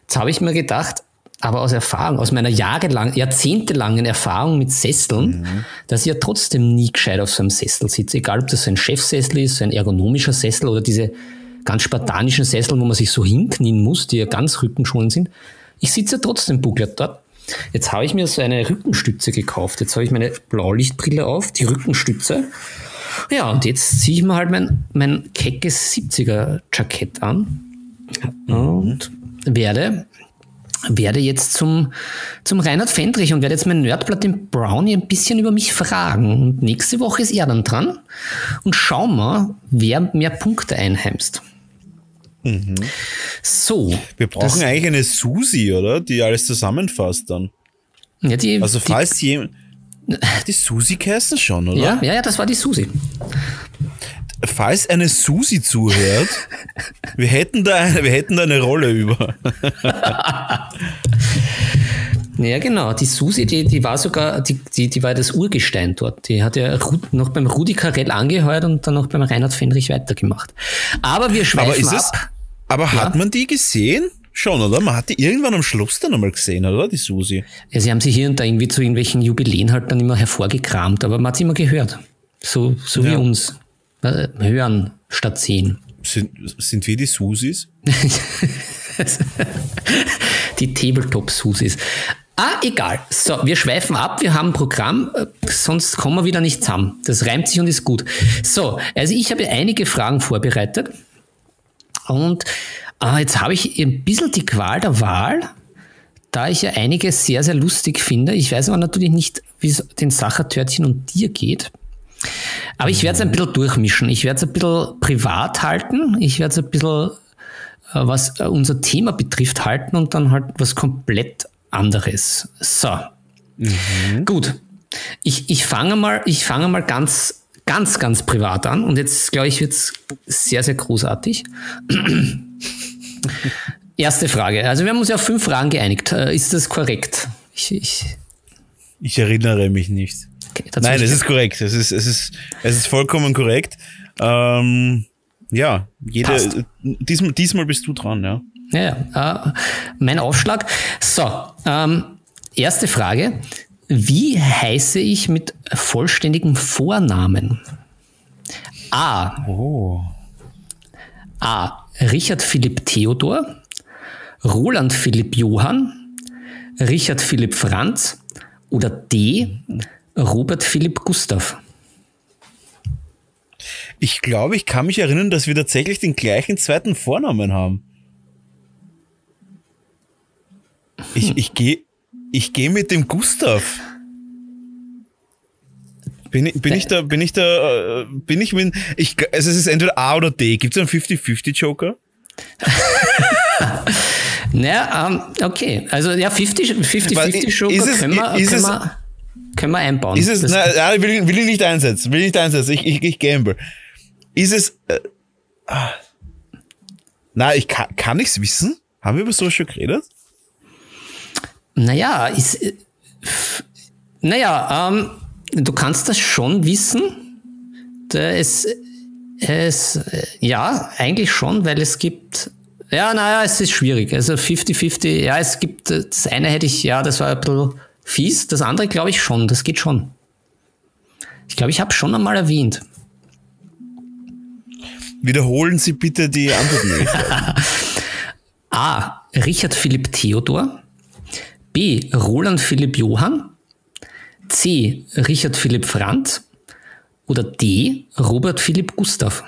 Jetzt habe ich mir gedacht, aber aus Erfahrung, aus meiner jahrelang, jahrzehntelangen Erfahrung mit Sesseln, mhm. dass ich ja trotzdem nie gescheit auf so einem Sessel sitze. Egal, ob das so ein Chefsessel ist, so ein ergonomischer Sessel oder diese ganz spartanischen Sessel, wo man sich so hinknien muss, die ja ganz rückenschonend sind. Ich sitze ja trotzdem bucklig dort. Jetzt habe ich mir so eine Rückenstütze gekauft. Jetzt habe ich meine Blaulichtbrille auf, die Rückenstütze ja, und jetzt ziehe ich mir halt mein, mein keckes 70er-Jackett an und werde, werde jetzt zum, zum Reinhard Fendrich und werde jetzt mein Nerdblatt im Brownie ein bisschen über mich fragen. Und nächste Woche ist er dann dran und schauen wir, wer mehr Punkte einheimst. Mhm. So. Wir brauchen eigentlich eine Susi, oder? Die alles zusammenfasst dann. Ja, die, Also die, falls jemand... [LAUGHS] Die Susi geheißen schon, oder? ja, ja, ja, das war die Susi. Falls eine Susi zuhört, [LAUGHS] wir hätten da eine, wir hätten da eine Rolle über. [LAUGHS] Ja, genau. Die Susi, die, die war sogar, die, die, die war das Urgestein dort. Die hat ja noch beim Rudi Carell angeheuert und dann noch beim Reinhard Fendrich weitergemacht. Aber wir schweifen Aber ist es, ab. aber hat man die gesehen? Schon, oder? Man hat die irgendwann am Schluss dann einmal gesehen, oder? Die Susi. Ja, sie haben sie hier und da irgendwie zu irgendwelchen Jubiläen halt dann immer hervorgekramt, aber man hat sie immer gehört. So, so wie Ja. uns. Äh, Hören statt sehen. Sind, sind wir die Susis? [LAUGHS] Die Tabletop-Susis. Ah, egal. So, wir schweifen ab, wir haben ein Programm, äh, sonst kommen wir wieder nicht zusammen. Das reimt sich und ist gut. So, also ich habe einige Fragen vorbereitet. Und äh, jetzt habe ich ein bisschen die Qual der Wahl, da ich ja einige sehr, sehr lustig finde. Ich weiß aber natürlich nicht, wie es den Sachertörtchen und dir geht. Aber ich werde es ein bisschen durchmischen. Ich werde es ein bisschen privat halten. Ich werde es ein bisschen, äh, was äh, unser Thema betrifft, halten und dann halt was komplett anderes. So. Gut. Ich, ich fange mal, ich fange mal ganz, ganz, ganz privat an. Und jetzt, glaube ich, wird es sehr, sehr großartig. [CLEARS THROAT] Erste Frage. Also wir haben uns ja auf fünf Fragen geeinigt. Äh, Ist das korrekt? Ich, ich, Ich erinnere mich nicht. okay, Nein, es ist korrekt. Es ist, es ist, es ist vollkommen korrekt. Ähm, ja, jede, diesmal, diesmal bist du dran, ja. Ja, ja. Äh, mein Aufschlag. So, ähm, erste Frage. Wie heiße ich mit vollständigem Vornamen? A. Oh. A. Richard Philipp Theodor, Roland Philipp Johann, Richard Philipp Franz oder D. Robert Philipp Gustav. Ich glaube, ich kann mich erinnern, dass wir tatsächlich den gleichen zweiten Vornamen haben. Ich, ich gehe ich geh mit dem Gustav. Bin ich, bin ich da, bin ich da, äh, bin ich mit, ich, also es ist entweder A oder D. Gibt es einen 50-50 Joker? [LAUGHS] Naja, ähm, okay. Also ja, 50-50 Weil, Joker ist es- können, wir, ist können, es- wir, können wir einbauen. Ist es, Das- na, will, ich- will ich nicht einsetzen, will ich nicht einsetzen, ich, ich, ich gamble. Ist es, äh, ah. na, ich kann, kann ich's wissen? Haben wir über sowas schon geredet? Naja, ist, äh, naja, ähm, du kannst das schon wissen. Es, es, äh, ja, eigentlich schon, weil es gibt, ja, naja, es ist schwierig. Also 50-50, ja, es gibt, äh, das eine hätte ich, ja, das war ein bisschen fies, das andere glaube ich schon, das geht schon. Ich glaube, ich habe schon einmal erwähnt. Wiederholen Sie bitte die Antwortmöglichkeit. [LAUGHS] A. Richard Philipp Theodor. B. Roland Philipp Johann. C. Richard Philipp Franz. Oder D. Robert Philipp Gustav.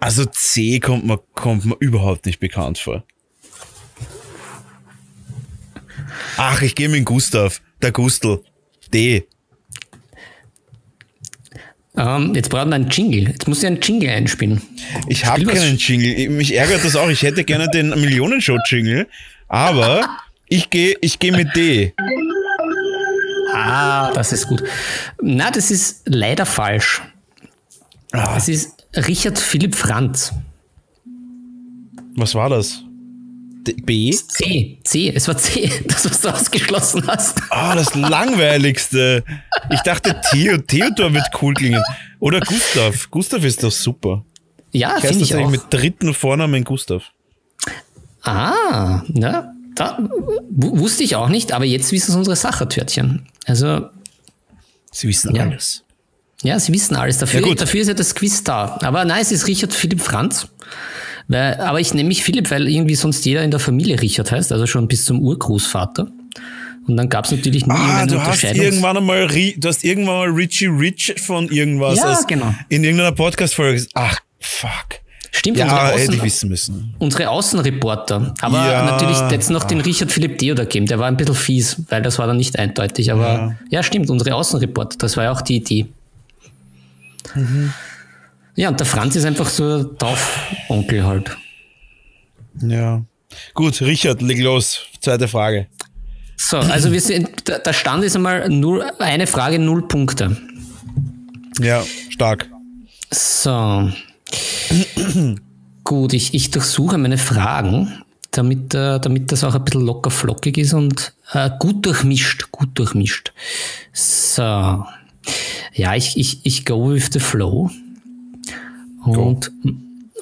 Also C kommt mir, kommt überhaupt nicht bekannt vor. Ach, ich gehe mit Gustav. Der Gustl. D. Ähm, jetzt brauchen wir einen Jingle. Jetzt musst du einen Jingle einspielen. Ich habe keinen Jingle. Mich ärgert das auch. Ich hätte gerne den Millionenshow-Jingle. Aber ich gehe ich geh mit D. Ah, das ist gut. Na, das ist leider falsch. Ah, Es ist Richard Philipp Franz. was war das? D B? C. C. Es war C, [LAUGHS] das, was du ausgeschlossen hast. Ah, das langweiligste. Ich dachte, Theo, Theodor wird cool klingen. Oder Gustav. Gustav ist doch super. Ja, finde ich auch. mit dritten Vornamen Gustav. Ah, na, da wusste ich auch nicht, aber jetzt wissen es unsere Sachertörtchen. Also, Sie wissen Ja. alles. ja, sie wissen alles. Dafür, Ja, gut. dafür ist ja das Quiz da. Aber nein, es ist Richard Philipp Franz. Weil, aber ich nenne mich Philipp, weil irgendwie sonst jeder in der Familie Richard heißt, also schon bis zum Urgroßvater. Und dann gab es natürlich nie Ah, du hast irgendwann einmal, du hast irgendwann mal Richie Rich von irgendwas Ja, genau. in irgendeiner Podcast-Folge gesagt. Ach, fuck. Stimmt, Ja, unsere, hätte ich Außen, wissen müssen. unsere Außenreporter. Aber Ja. natürlich jetzt noch den Richard Philipp Theodor geben. Der war ein bisschen fies, weil das war dann nicht eindeutig. Aber ja, stimmt, unsere Außenreporter. Das war ja auch die Idee. Mhm. Ja, und der Franz ist einfach so Taufonkel halt. Ja. Gut, Richard, leg los. Zweite Frage. So, also wir sind, der Stand ist einmal null, eine Frage, null Punkte. Ja, stark. So. Gut, ich, ich durchsuche meine Fragen, damit, äh, damit das auch ein bisschen locker flockig ist und äh, gut durchmischt, gut durchmischt. So. Ja, ich, ich, ich go with the flow und,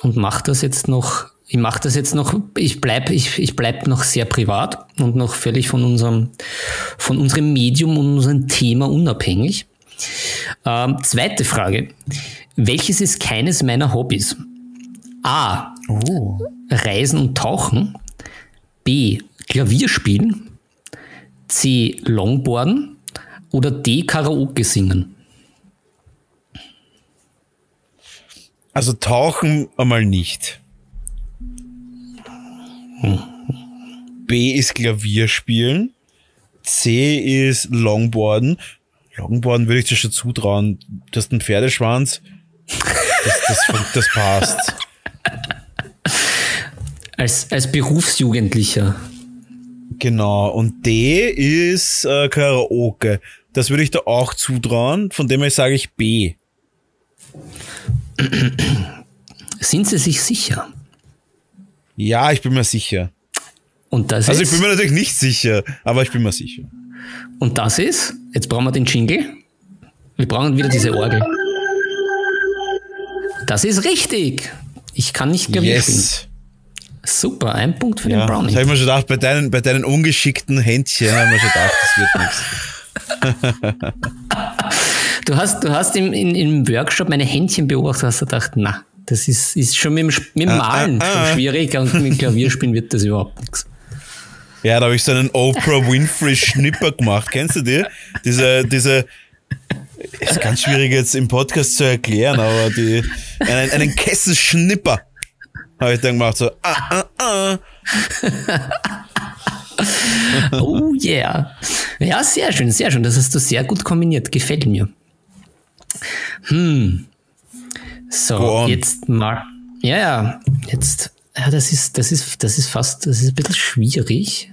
und mache das jetzt noch ich mache das jetzt noch, ich bleib, ich, ich bleib noch sehr privat und noch völlig von unserem, von unserem Medium und unserem Thema unabhängig. Ähm, zweite Frage. Welches ist keines meiner Hobbys? A. Oh. Reisen und Tauchen. B. Klavier spielen. C. Longboarden. Oder D. Karaoke singen. Also tauchen einmal nicht. B ist Klavier spielen. C ist Longboarden. Longboarden würde ich dir schon zutrauen. Du hast einen Pferdeschwanz. Das, das, das passt. Als, als Berufsjugendlicher. Genau. Und D ist äh, Karaoke. Das würde ich da auch zutrauen. Von dem her sage ich B. Sind Sie sich sicher? Ja, ich bin mir sicher. Und das also ist, ich bin mir natürlich nicht sicher, aber ich bin mir sicher. Und das ist, jetzt brauchen wir den Jingle. Wir brauchen wieder diese Orgel. Das ist richtig. Ich kann nicht Klavier yes. Super, ein Punkt für ja, den Brownie. Das habe ich mir schon gedacht, bei deinen, bei deinen ungeschickten Händchen haben wir schon gedacht, das wird nichts. [LAUGHS] du hast, du hast im, in, im Workshop meine Händchen beobachtet, hast du gedacht, na, das ist, ist schon mit dem, mit dem ah, Malen ah, ah, schon schwierig und mit dem Klavierspielen wird das überhaupt nichts. Ja, da habe ich so einen Oprah Winfrey Schnipper gemacht. Kennst du die? Diese, diese, ist ganz schwierig jetzt im Podcast zu erklären, aber die, einen, einen Kesselschnipper habe ich dann gemacht, so, ah, ah, ah. oh yeah. Ja, sehr schön, sehr schön. Das hast du sehr gut kombiniert. Gefällt mir. Hm. So, jetzt mal. Ja, ja, jetzt. Ja, das ist, das ist, das ist fast, das ist ein bisschen schwierig.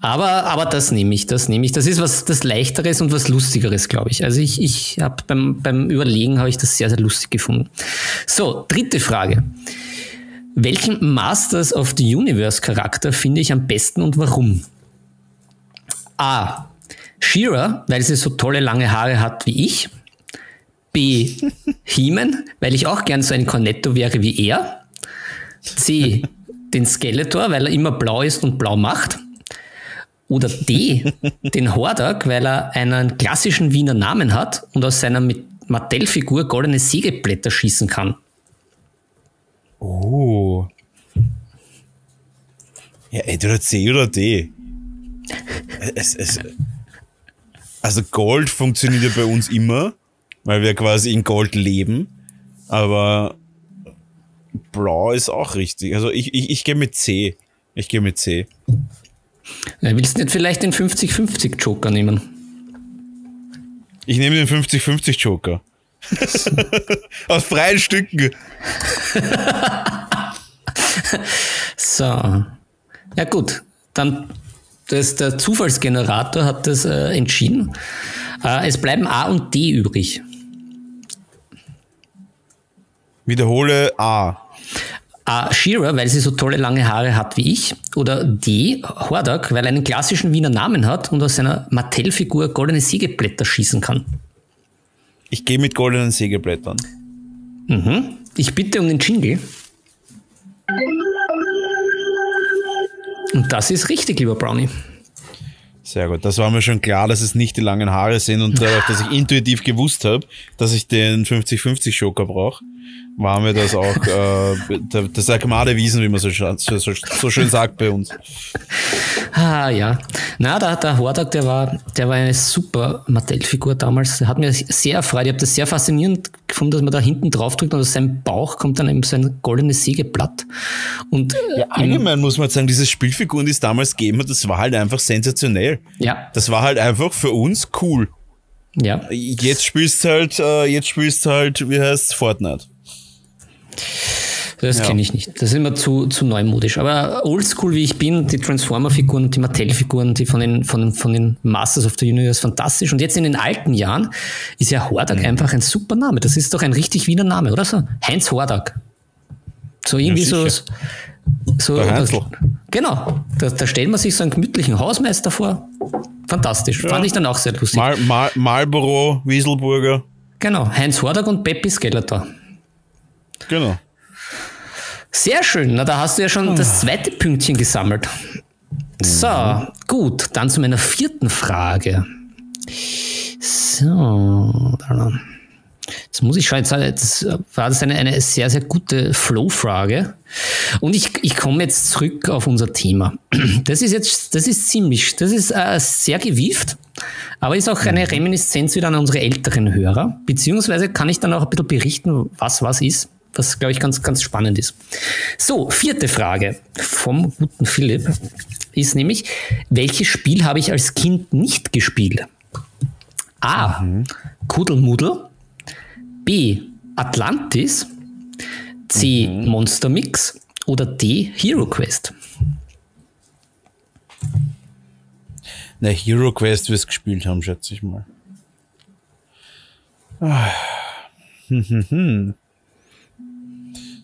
Aber, aber das nehme ich, das nehme ich. Das ist was das Leichteres und was Lustigeres, glaube ich. Also ich, ich habe beim, beim Überlegen habe ich das sehr, sehr lustig gefunden. So, dritte Frage. Welchen Masters of the Universe Charakter finde ich am besten und warum? A. Shira, weil sie so tolle lange Haare hat wie ich. B. He-Man, weil ich auch gern so ein Cornetto wäre wie er. C. [LAUGHS] Den Skeletor, weil er immer blau ist und blau macht. Oder D. Den Hordak, weil er einen klassischen Wiener Namen hat und aus seiner Mattel-Figur goldene Sägeblätter schießen kann. Oh. Ja, entweder C oder D. Es, es, also Gold funktioniert ja bei uns immer weil wir quasi in Gold leben. Aber Blau ist auch richtig. Also ich, ich, ich gehe mit C. Ich gehe mit C. Ja, willst du nicht vielleicht den 50-50 Joker nehmen? Ich nehme den 50-50 Joker. [LAUGHS] Aus freien Stücken. [LAUGHS] so. Ja gut, dann das, der Zufallsgenerator hat das äh, entschieden. Äh, es bleiben A und D übrig. Wiederhole A. A. Shearer, weil sie so tolle lange Haare hat wie ich. Oder D. Hordak, weil er einen klassischen Wiener Namen hat und aus seiner Mattel-Figur goldene Sägeblätter schießen kann. Ich gehe mit goldenen Sägeblättern. Mhm. Ich bitte um den Jingle. Und das ist richtig, lieber Brownie. Sehr gut. Das war mir schon klar, dass es nicht die langen Haare sind und dadurch, dass ich [LAUGHS] intuitiv gewusst habe, dass ich den 50-50 Joker brauche, war mir das auch äh, das Wiesen, wie man so, so, so, schön sagt bei uns. Ah ja. Na, der, der Hordak, der war, der war eine super Mattel-Figur damals. Hat mir sehr erfreut. Ich habe das sehr faszinierend gefunden, dass man da hinten drauf drückt und aus seinem Bauch kommt dann eben so ein goldenes Sägeblatt. Und ja, allgemein muss man sagen, diese Spielfiguren, die es damals gegeben hat, das war halt einfach sensationell. Ja. Das war halt einfach für uns cool. Ja. Jetzt spielst halt, äh, jetzt spielst halt, wie heißt Fortnite. Das Ja. kenne ich nicht. Das ist immer zu, zu neumodisch. Aber oldschool wie ich bin, die Transformer-Figuren die Mattel-Figuren, die von den, von, den- von den Masters of the Universe fantastisch. Und jetzt in den alten Jahren ist ja Mhm. Hordak einfach ein super Name. Das ist doch ein richtig Wiener Name, oder so? Heinz Hordak. So irgendwie so. sicher. so Der Heinzl. genau. Da, da stellt man sich so einen gemütlichen Hausmeister vor. Fantastisch. Fand ich dann auch sehr lustig. Mal, Mal, Marlboro, Wieselburger. Genau. Heinz Hordak und Peppi Skeletor. Genau. Sehr schön. Na, da hast du ja schon das zweite Pünktchen gesammelt. So, gut. Dann zu meiner vierten Frage. So. Jetzt muss ich schauen, jetzt, jetzt war das eine, eine sehr, sehr gute Flow-Frage. Und ich, ich komme jetzt zurück auf unser Thema. Das ist jetzt, das ist ziemlich, das ist äh, sehr gewieft, aber ist auch eine Reminiszenz wieder an unsere älteren Hörer. Beziehungsweise kann ich dann auch ein bisschen berichten, was was ist, was, glaube ich, ganz, ganz spannend ist. So, vierte Frage vom guten Philipp ist nämlich, welches Spiel habe ich als Kind nicht gespielt? A. Kuddelmuddel. B. Atlantis. C. Monster Mix. Oder D. Hero Quest. Na, Hero Quest wir's gespielt haben, schätze ich mal. Ah. Hm, hm, hm.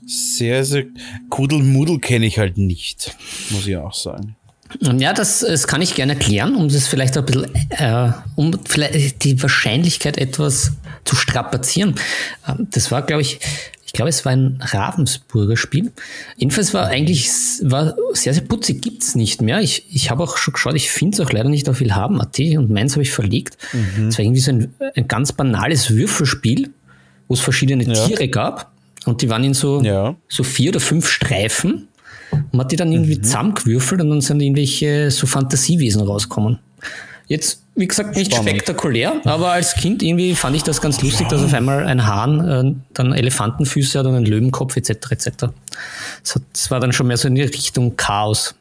Sehr, sehr. Kuddelmuddel kenne ich halt nicht, muss ich auch sagen. Ja, das, das kann ich gerne erklären, um das vielleicht ein bisschen, äh, um vielleicht die Wahrscheinlichkeit etwas zu strapazieren. Ähm, Das war, glaube ich, ich glaube, es war ein Ravensburger Spiel. Jedenfalls war eigentlich war sehr, sehr putzig, gibt's nicht mehr. Ich, ich habe auch schon geschaut, ich finde es auch leider nicht auf viel haben, AT, und meins habe ich verlegt. Es war irgendwie so ein, ein ganz banales Würfelspiel, wo es verschiedene Ja. Tiere gab. Und die waren in so, Ja. so vier oder fünf Streifen. Und man hat die dann irgendwie zusammengewürfelt und dann sind irgendwelche so Fantasiewesen rausgekommen. Jetzt, wie gesagt, nicht Spannend. spektakulär, aber als Kind irgendwie fand ich das ganz lustig, dass auf einmal ein Hahn äh, dann Elefantenfüße hat und einen Löwenkopf etc. etc. Das, hat, das war dann schon mehr so in die Richtung Chaos.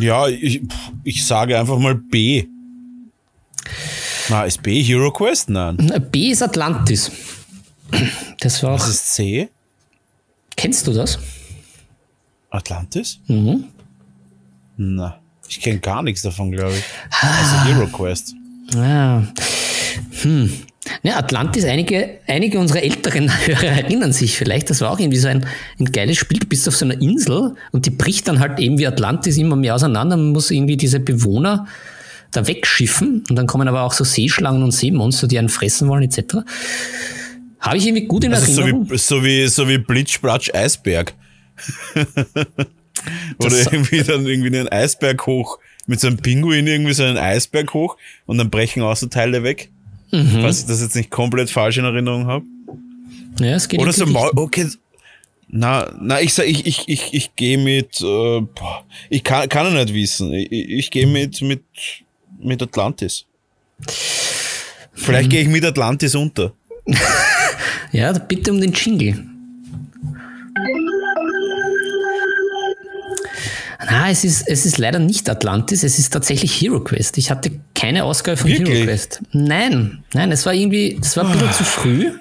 Ja, ich, ich sage einfach mal B. Na, ist B Hero Quest? Nein. B ist Atlantis. Das war. Was ist C? Kennst du das? Atlantis? Mhm. Na, ich kenne gar nichts davon, glaube ich. Also Hero Quest. Ja. Hm. Ja, Atlantis, einige, einige unserer älteren [LAUGHS] Hörer erinnern sich vielleicht, das war auch irgendwie so ein, ein geiles Spiel. Du bist auf so einer Insel und die bricht dann halt eben wie Atlantis immer mehr auseinander. Man muss irgendwie diese Bewohner da wegschiffen und dann kommen aber auch so Seeschlangen und Seemonster, die einen fressen wollen, etc. Habe ich irgendwie gut in Also so Erinnerung. wie, so wie, so wie Blitz, Platsch, Eisberg. [LAUGHS] Oder Das- irgendwie dann irgendwie einen Eisberg hoch, mit so einem Pinguin irgendwie so einen Eisberg hoch und dann brechen Außenteile weg. Mhm. Falls ich das jetzt nicht komplett falsch in Erinnerung habe. ja, es geht Oder so Maul, okay. Na, na, ich sag, ich, ich, ich, ich gehe mit, äh, ich kann, kann ich nicht wissen. Ich, ich, gehe mit, mit, mit Atlantis. Vielleicht Mhm. gehe ich mit Atlantis unter. [LAUGHS] Ja, bitte um den Jingle. Na, es ist, es ist leider nicht Atlantis, es ist tatsächlich Hero Quest. Ich hatte keine Ausgabe von Hero Wirklich? Quest. Nein, nein, es war irgendwie, es war ein bisschen zu früh.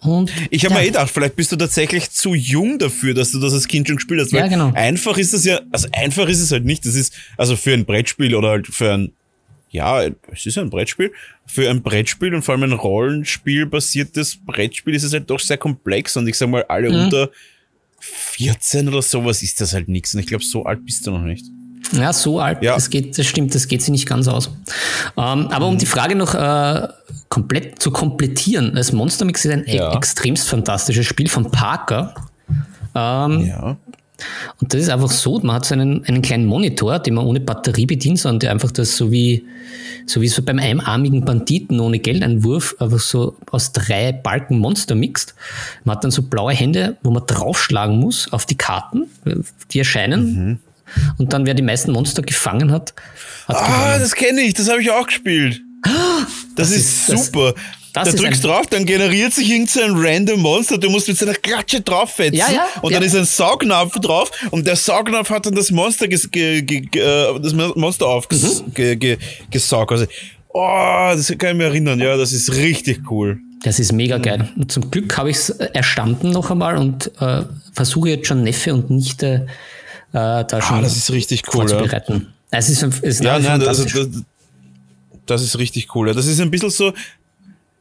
Und Ich habe ja, mir eh gedacht, vielleicht bist du tatsächlich zu jung dafür, dass du das als Kind schon gespielt hast. Ja, genau. Einfach ist es ja, also einfach ist es halt nicht. Das ist, also für ein Brettspiel oder halt für ein, ja, es ist ein Brettspiel. Für ein Brettspiel und vor allem ein Rollenspiel basiertes Brettspiel ist es halt doch sehr komplex und ich sag mal, alle Mhm. unter 14 oder sowas ist das halt nichts. Und ich glaube, so alt bist du noch nicht. Ja, so alt, Ja. das geht, das stimmt, das geht sich nicht ganz aus. Ähm, aber um die Frage noch äh, komplett zu komplettieren, das Monster Mix ist ein Ja. extremst fantastisches Spiel von Parker. Ähm, Ja. Und das ist einfach so, man hat so einen, einen kleinen Monitor, den man ohne Batterie bedient, sondern der einfach das so wie, so wie so beim einarmigen Banditen ohne Geldeinwurf, einfach so aus drei Balken Monster mixt. Man hat dann so blaue Hände, wo man draufschlagen muss auf die Karten, die erscheinen. Und dann, wer die meisten Monster gefangen hat, hat Ah, gewonnen. das kenne ich, das habe ich auch gespielt. Das, ist, ist- das- super. das da ist drückst drauf, dann generiert sich irgend so ein random Monster, du musst mit seiner Klatsche drauffetzen Ja, ja, und ja. dann ist ein Saugnapf drauf und der Saugnapf hat dann das Monster, ges ge ge äh, das Monster Mhm. aufgesaugt. Ge ge. Also, oh, das kann ich mir erinnern, ja, das ist richtig cool. Das ist mega geil. Und zum Glück habe ich es erstanden noch einmal und äh, versuche jetzt schon Neffe und Nichte äh, da schon ah, das ist richtig cool, vorzubereiten. Ja. Es ist, ist ja, nein, also, das, das ist richtig cool. Das ist ein bisschen so,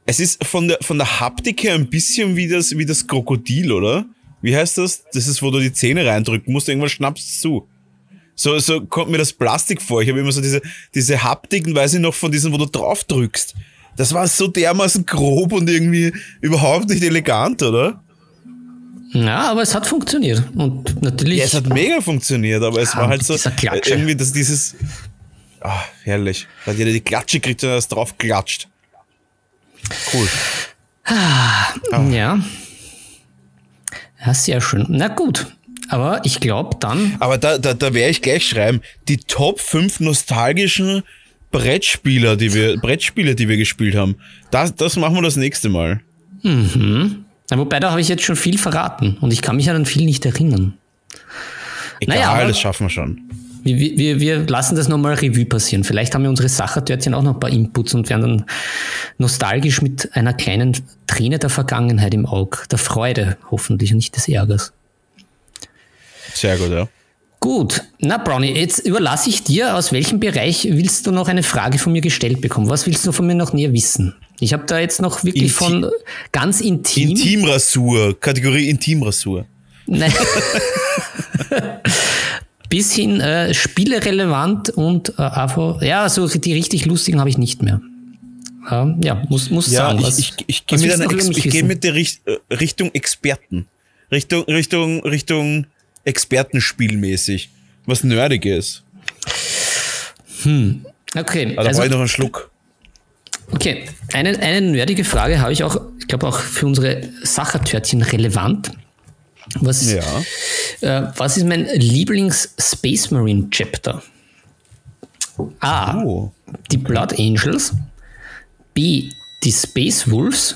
es ist von der, von der Haptik her ein bisschen wie das, wie das Krokodil, oder? Wie heißt das? Das ist, wo du die Zähne reindrücken musst, irgendwann schnappst zu. So, so kommt mir das Plastik vor. Ich habe immer so diese, diese Haptiken, weiß ich noch, von diesen, wo du drauf drückst. Das war so dermaßen grob und irgendwie überhaupt nicht elegant, oder? Ja, aber es hat funktioniert. Und natürlich. Ja, es hat mega funktioniert, aber es ja, war halt so irgendwie, dass dieses. Ah, herrlich. Da hat jeder die Klatsche kriegt und das drauf klatscht. Cool. Ah, ah. Ja. Ja, sehr schön. Na gut. Aber ich glaube dann. Aber da, da, da werde ich gleich schreiben, die Top 5 nostalgischen Brettspieler, die wir, Brettspiele, die wir gespielt haben. Das, das machen wir das nächste Mal. Mhm. Ja, wobei, da habe ich jetzt schon viel verraten und ich kann mich an viel nicht erinnern. Egal, naja, das schaffen wir schon. Wir, wir, wir lassen das nochmal Revue passieren. Vielleicht haben wir unsere Sachertörtchen auch noch ein paar Inputs und werden dann nostalgisch mit einer kleinen Träne der Vergangenheit im Auge, der Freude hoffentlich und nicht des Ärgers. Sehr gut, ja. Gut, na Brownie, jetzt überlasse ich dir, aus welchem Bereich willst du noch eine Frage von mir gestellt bekommen? Was willst du von mir noch näher wissen? Ich habe da jetzt noch wirklich Inti von ganz intim. Intimrasur, Kategorie Intimrasur. Nein. [LAUGHS] [LAUGHS] Bis hin äh, spielerelevant und äh, einfach, ja, so die richtig lustigen habe ich nicht mehr. Äh, ja, muss, muss ja, sagen. Was, ich, ich, ich gehe mit, geh mit der Richt äh, Richtung Experten. Richtung, Richtung, Richtung Expertenspielmäßig. Was Nerdiges. Hm. Okay. Also, also brauche ich noch einen Schluck. Okay, eine, eine nerdige Frage habe ich auch, ich glaube auch für unsere Sachertörtchen relevant. Was, ja. äh, was ist mein Lieblings-Space Marine Chapter? A. Oh. Die Blood Angels. B. Die Space Wolves.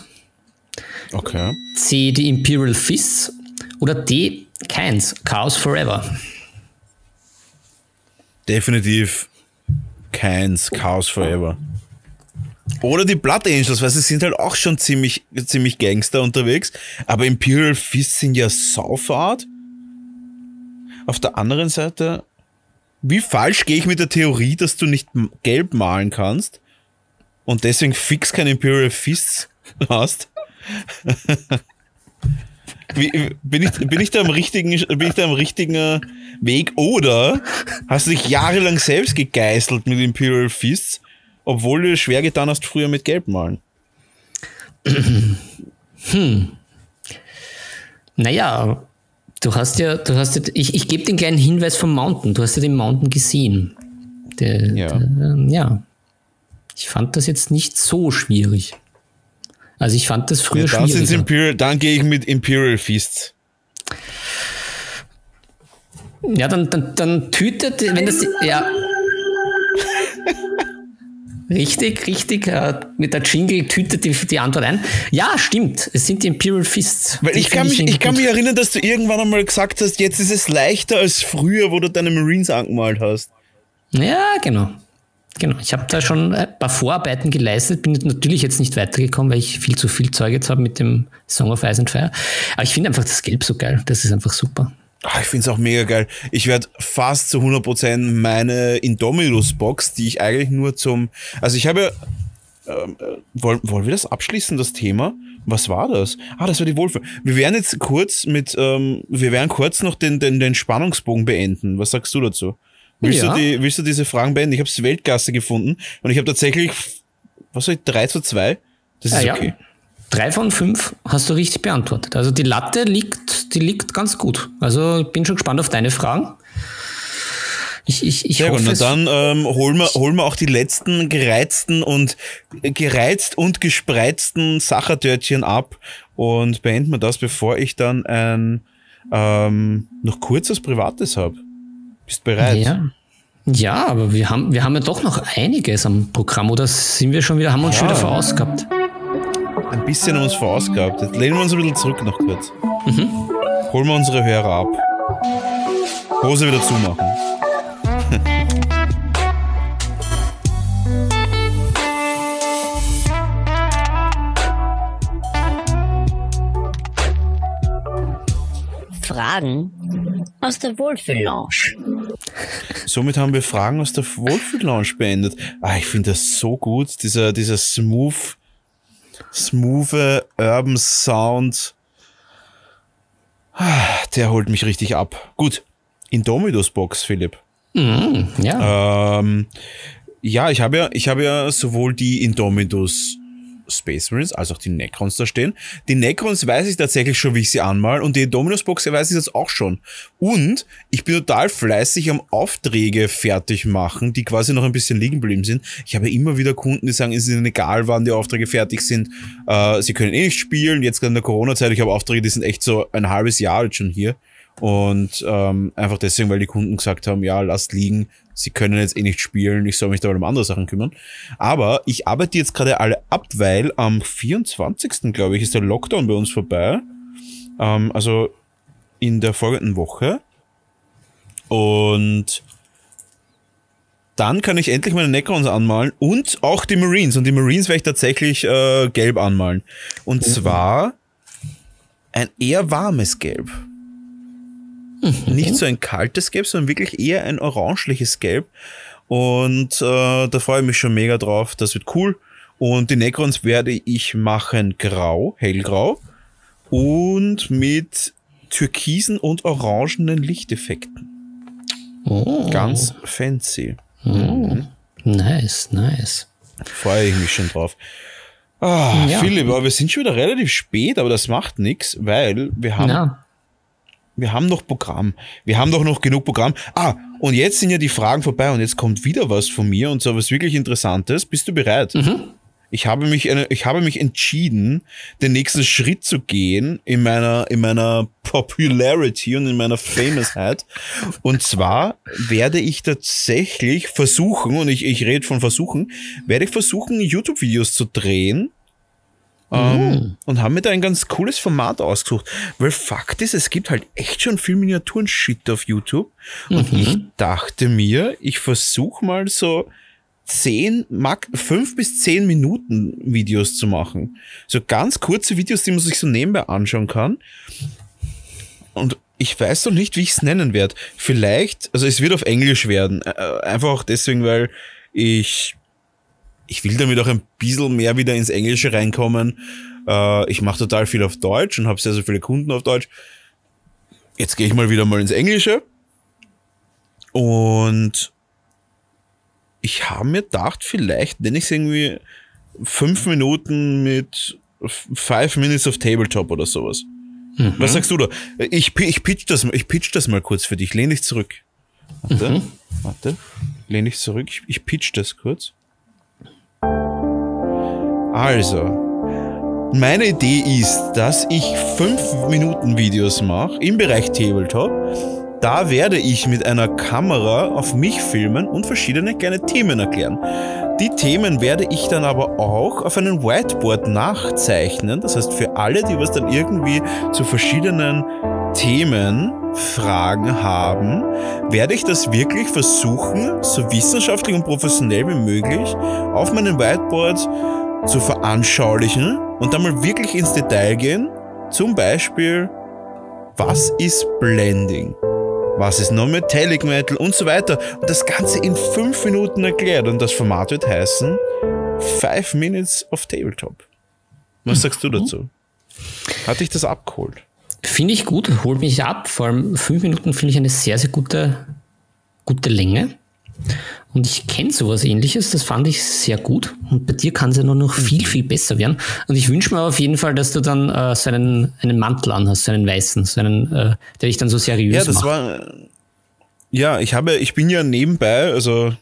Okay. C. Die Imperial Fists. Oder D. Keins, Chaos Forever. Definitiv keins, Chaos Forever. Oder die Blood Angels, weil sie sind halt auch schon ziemlich, ziemlich Gangster unterwegs. Aber Imperial Fist sind ja saufart. Auf der anderen Seite, wie falsch gehe ich mit der Theorie, dass du nicht gelb malen kannst und deswegen fix kein Imperial Fists hast? [LAUGHS] Wie, bin, ich, bin, ich da am richtigen, bin ich da am richtigen äh, Weg? Oder hast du dich jahrelang selbst gegeißelt mit Imperial Fists, obwohl du es schwer getan hast, früher mit Gelb malen? Hm. Naja, du hast ja, du hast ja, ich, ich gebe den kleinen Hinweis vom Mountain. Du hast ja den Mountain gesehen. Der, ja. Der, ja. Ich fand das jetzt nicht so schwierig. Also ich fand das früher ja, dann schwieriger. Imperial, dann gehe ich mit Imperial Feasts. Ja, dann, dann, dann tütet, wenn das, ja. Richtig, richtig. Äh, mit der Jingle tütet die, die Antwort ein. Ja, stimmt. Es sind die Imperial Fists. Weil ich kann, mich, ich kann mich erinnern, dass du irgendwann einmal gesagt hast, jetzt ist es leichter als früher, wo du deine Marines angemalt hast. Ja, genau. Genau, ich habe da schon ein paar Vorarbeiten geleistet, bin natürlich jetzt nicht weitergekommen, weil ich viel zu viel Zeug jetzt habe mit dem Song of Ice and Fire. Aber ich finde einfach das Gelb so geil, das ist einfach super. Ach, ich finde es auch mega geil. Ich werde fast zu 100% meine Indominus-Box, die ich eigentlich nur zum... Also ich habe ja... Ähm, äh, wollen, wollen wir das abschließen, das Thema? Was war das? Ah, das war die Wolfe. Wir werden jetzt kurz mit... Ähm, wir werden kurz noch den, den, den Spannungsbogen beenden. Was sagst du dazu? Willst, ja. du, die, willst du diese Fragen beenden? Ich habe es Weltklasse gefunden und ich habe tatsächlich, was soll ich, 3 zu 2? Das ist ja, okay. Ja. Drei von fünf hast du richtig beantwortet. Also die Latte liegt, die liegt ganz gut. Also ich bin schon gespannt auf deine Fragen. Ich, ich, ich Sehr hoffe, gut, dann ähm, holen, wir, holen wir auch die letzten gereizten und gereizt und gespreizten Sachertörtchen ab und beenden wir das, bevor ich dann ein ähm, noch kurzes Privates habe. Bist bereit? Ja. Ja, aber wir haben, wir haben ja doch noch einiges am Programm, oder sind wir schon wieder, haben wir uns ja. schon wieder vorausgehabt? ein bisschen uns verausgabt. Jetzt lehnen wir uns ein bisschen zurück noch kurz. Mhm. Holen wir unsere Hörer ab. Hose wieder zumachen. Fragen aus der Wohlfühl-Lounge. Somit haben wir Fragen aus der Wohlfühl-Lounge beendet. Ah, ich finde das so gut, dieser, dieser smooth smooth Urban Sound. Der holt mich richtig ab. Gut, Indomitus Box, Philipp. Mm, ja. Ähm, ja, ich habe ja, ich habe ja sowohl die Indomitus Space Marines als auch die Necrons da stehen. Die Necrons weiß ich tatsächlich schon, wie ich sie anmal und die Indominus Box weiß ich jetzt auch schon. Und ich bin total fleißig am Aufträge fertig machen, die quasi noch ein bisschen liegen geblieben sind. Ich habe immer wieder Kunden, die sagen, es ist ihnen egal, wann die Aufträge fertig sind. Äh, sie können eh nicht spielen. Jetzt gerade in der Corona-Zeit, ich habe Aufträge, die sind echt so ein halbes Jahr jetzt schon hier. Und ähm, einfach deswegen, weil die Kunden gesagt haben, ja, lasst liegen, sie können jetzt eh nicht spielen, ich soll mich da um andere Sachen kümmern. Aber ich arbeite jetzt gerade alle ab, weil am 24. glaube ich, ist der Lockdown bei uns vorbei. Ähm, also in der folgenden Woche. Und dann kann ich endlich meine Necrons anmalen und auch die Marines. Und die Marines werde ich tatsächlich äh, gelb anmalen. Und mhm. zwar ein eher warmes Gelb. Mhm. Nicht so ein kaltes Gelb, sondern wirklich eher ein orangeliches Gelb. Und äh, da freue ich mich schon mega drauf. Das wird cool. Und die Necrons werde ich machen grau, hellgrau. Und mit türkisen und orangenen Lichteffekten. Oh. Ganz fancy. Oh. Mhm. Nice, nice. Freue ich mich schon drauf. Ah, ja. Philipp, aber wir sind schon wieder relativ spät, aber das macht nichts, weil wir haben ja. Wir haben noch Programm. Wir haben doch noch genug Programm. Ah, und jetzt sind ja die Fragen vorbei und jetzt kommt wieder was von mir und so was wirklich Interessantes. Bist du bereit? Mhm. Ich habe mich, ich habe mich entschieden, den nächsten Schritt zu gehen in meiner, in meiner Popularity und in meiner Famousheit. Und zwar werde ich tatsächlich versuchen, und ich, ich rede von versuchen, werde ich versuchen, YouTube-Videos zu drehen, ähm, mhm. und haben mir da ein ganz cooles Format ausgesucht. Weil Fakt ist, es gibt halt echt schon viel Miniaturen-Shit auf YouTube. Und mhm. ich dachte mir, ich versuche mal so zehn, fünf bis zehn Minuten Videos zu machen. So ganz kurze Videos, die man sich so nebenbei anschauen kann. Und ich weiß noch nicht, wie ich es nennen werde. Vielleicht, also es wird auf Englisch werden. Äh, einfach auch deswegen, weil ich ich will damit auch ein bisschen mehr wieder ins Englische reinkommen. Äh, ich mache total viel auf Deutsch und habe sehr, sehr viele Kunden auf Deutsch. Jetzt gehe ich mal wieder mal ins Englische. Und ich habe mir gedacht, vielleicht nenne ich es irgendwie fünf Minuten mit Five Minutes of Tabletop oder sowas. Mhm. Was sagst du da? Ich, ich, pitch das, ich pitch das mal kurz für dich. Lehn dich zurück. Warte, mhm. warte. Lehn dich zurück. Ich, ich pitch das kurz. Also, meine Idee ist, dass ich 5 Minuten Videos mache im Bereich Tabletop. Da werde ich mit einer Kamera auf mich filmen und verschiedene kleine Themen erklären. Die Themen werde ich dann aber auch auf einem Whiteboard nachzeichnen. Das heißt, für alle, die was dann irgendwie zu verschiedenen Themen Fragen haben, werde ich das wirklich versuchen, so wissenschaftlich und professionell wie möglich auf meinem Whiteboard zu veranschaulichen und dann mal wirklich ins Detail gehen. Zum Beispiel, was ist Blending? Was ist Non-Metallic Metal und so weiter. Und das Ganze in fünf Minuten erklärt. Und das Format wird heißen Five Minutes of Tabletop. Was sagst du mhm. dazu? Hat dich das abgeholt? Finde ich gut, holt mich ab. Vor allem fünf Minuten finde ich eine sehr, sehr gute, gute Länge. Und ich kenne sowas ähnliches, das fand ich sehr gut. Und bei dir kann es ja nur noch viel, viel besser werden. Und ich wünsche mir auf jeden Fall, dass du dann äh, so einen, einen Mantel anhast, so einen weißen, so einen, äh, der dich dann so seriös Ja, das macht. war. Ja, ich habe, ich bin ja nebenbei, also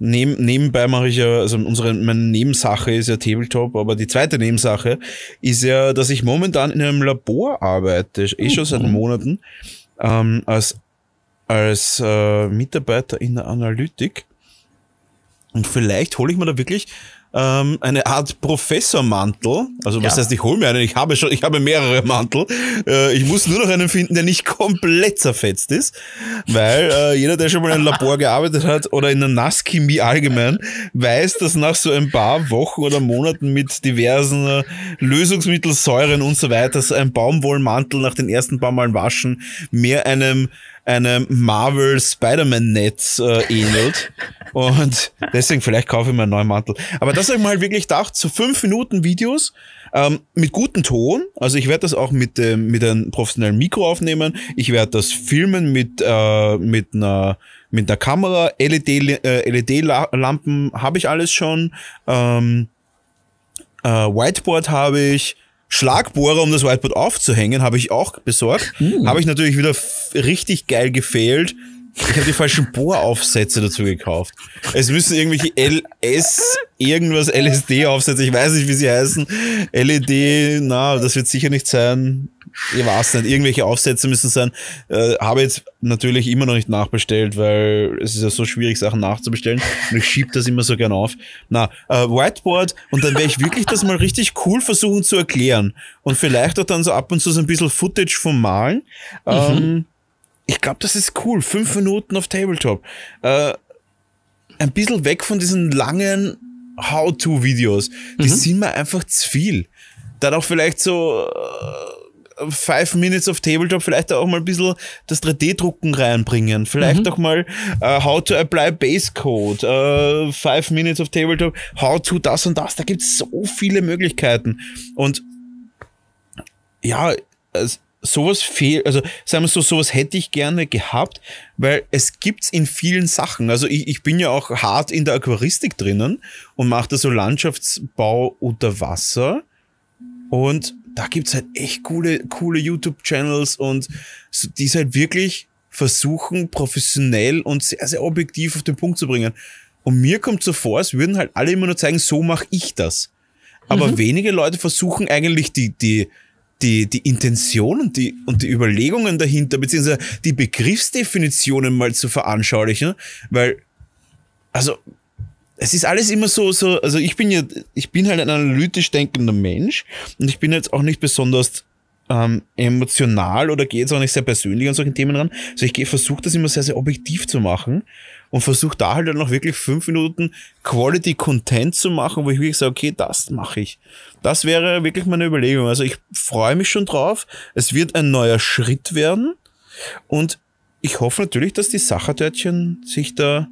neben, nebenbei mache ich ja, also unsere, meine Nebensache ist ja Tabletop, aber die zweite Nebensache ist ja, dass ich momentan in einem Labor arbeite, eh schon seit mhm. Monaten, ähm, als als äh, Mitarbeiter in der Analytik. Und vielleicht hole ich mir da wirklich ähm, eine Art Professormantel. Also was ja. heißt, ich hole mir einen, ich habe schon, ich habe mehrere Mantel. Äh, ich muss nur noch einen finden, der nicht komplett zerfetzt ist. Weil äh, jeder, der schon mal in einem Labor gearbeitet hat oder in der Nasschemie allgemein, weiß, dass nach so ein paar Wochen oder Monaten mit diversen äh, Lösungsmittelsäuren und so weiter so ein Baumwollmantel nach den ersten paar Mal waschen mehr einem einem Marvel Spider-Man-Netz äh, ähnelt. Und deswegen vielleicht kaufe ich mir einen neuen Mantel. Aber das habe ich mal wirklich gedacht, so fünf Minuten Videos ähm, mit gutem Ton. Also ich werde das auch mit, ähm, mit einem professionellen Mikro aufnehmen. Ich werde das filmen mit, äh, mit einer mit der Kamera, LED, äh, LED-Lampen habe ich alles schon. Ähm, äh, Whiteboard habe ich, Schlagbohrer, um das Whiteboard aufzuhängen, habe ich auch besorgt. Mhm. Habe ich natürlich wieder richtig geil gefehlt. Ich habe die falschen Bohraufsätze dazu gekauft. Es müssen irgendwelche LS, irgendwas LSD-Aufsätze, ich weiß nicht, wie sie heißen. LED, na, das wird sicher nicht sein ich weiß nicht, irgendwelche Aufsätze müssen sein. Äh, habe jetzt natürlich immer noch nicht nachbestellt, weil es ist ja so schwierig, Sachen nachzubestellen. Und ich schieb das immer so gern auf. Na, äh, Whiteboard und dann werde ich wirklich das mal richtig cool versuchen zu erklären. Und vielleicht auch dann so ab und zu so ein bisschen Footage vom Malen. Mhm. Ähm, ich glaube, das ist cool. Fünf Minuten auf Tabletop. Äh, ein bisschen weg von diesen langen How-To-Videos. Die mhm. sind mir einfach zu viel. Dann auch vielleicht so äh, Five Minutes of Tabletop vielleicht auch mal ein bisschen das 3D-Drucken reinbringen. Vielleicht mhm. auch mal uh, How to Apply Base Code, uh, Five Minutes of Tabletop, How to das und das. Da gibt es so viele Möglichkeiten. Und ja, also, sowas fehlt, also sagen wir so, sowas hätte ich gerne gehabt, weil es gibt's in vielen Sachen. Also ich, ich bin ja auch hart in der Aquaristik drinnen und mache da so Landschaftsbau unter Wasser. Und da gibt's halt echt coole, coole YouTube-Channels und so, die es halt wirklich versuchen, professionell und sehr, sehr objektiv auf den Punkt zu bringen. Und mir kommt so vor, es würden halt alle immer nur zeigen, so mache ich das. Aber mhm. wenige Leute versuchen eigentlich die, die, die, die Intention und die, und die Überlegungen dahinter, beziehungsweise die Begriffsdefinitionen mal zu veranschaulichen, weil, also, es ist alles immer so, so, also ich bin ja, ich bin halt ein analytisch denkender Mensch und ich bin jetzt auch nicht besonders ähm, emotional oder gehe jetzt auch nicht sehr persönlich an solchen Themen ran. Also ich versuche das immer sehr, sehr objektiv zu machen und versuche da halt dann noch wirklich fünf Minuten Quality Content zu machen, wo ich wirklich sage, okay, das mache ich. Das wäre wirklich meine Überlegung. Also ich freue mich schon drauf. Es wird ein neuer Schritt werden und ich hoffe natürlich, dass die Sachertörtchen sich da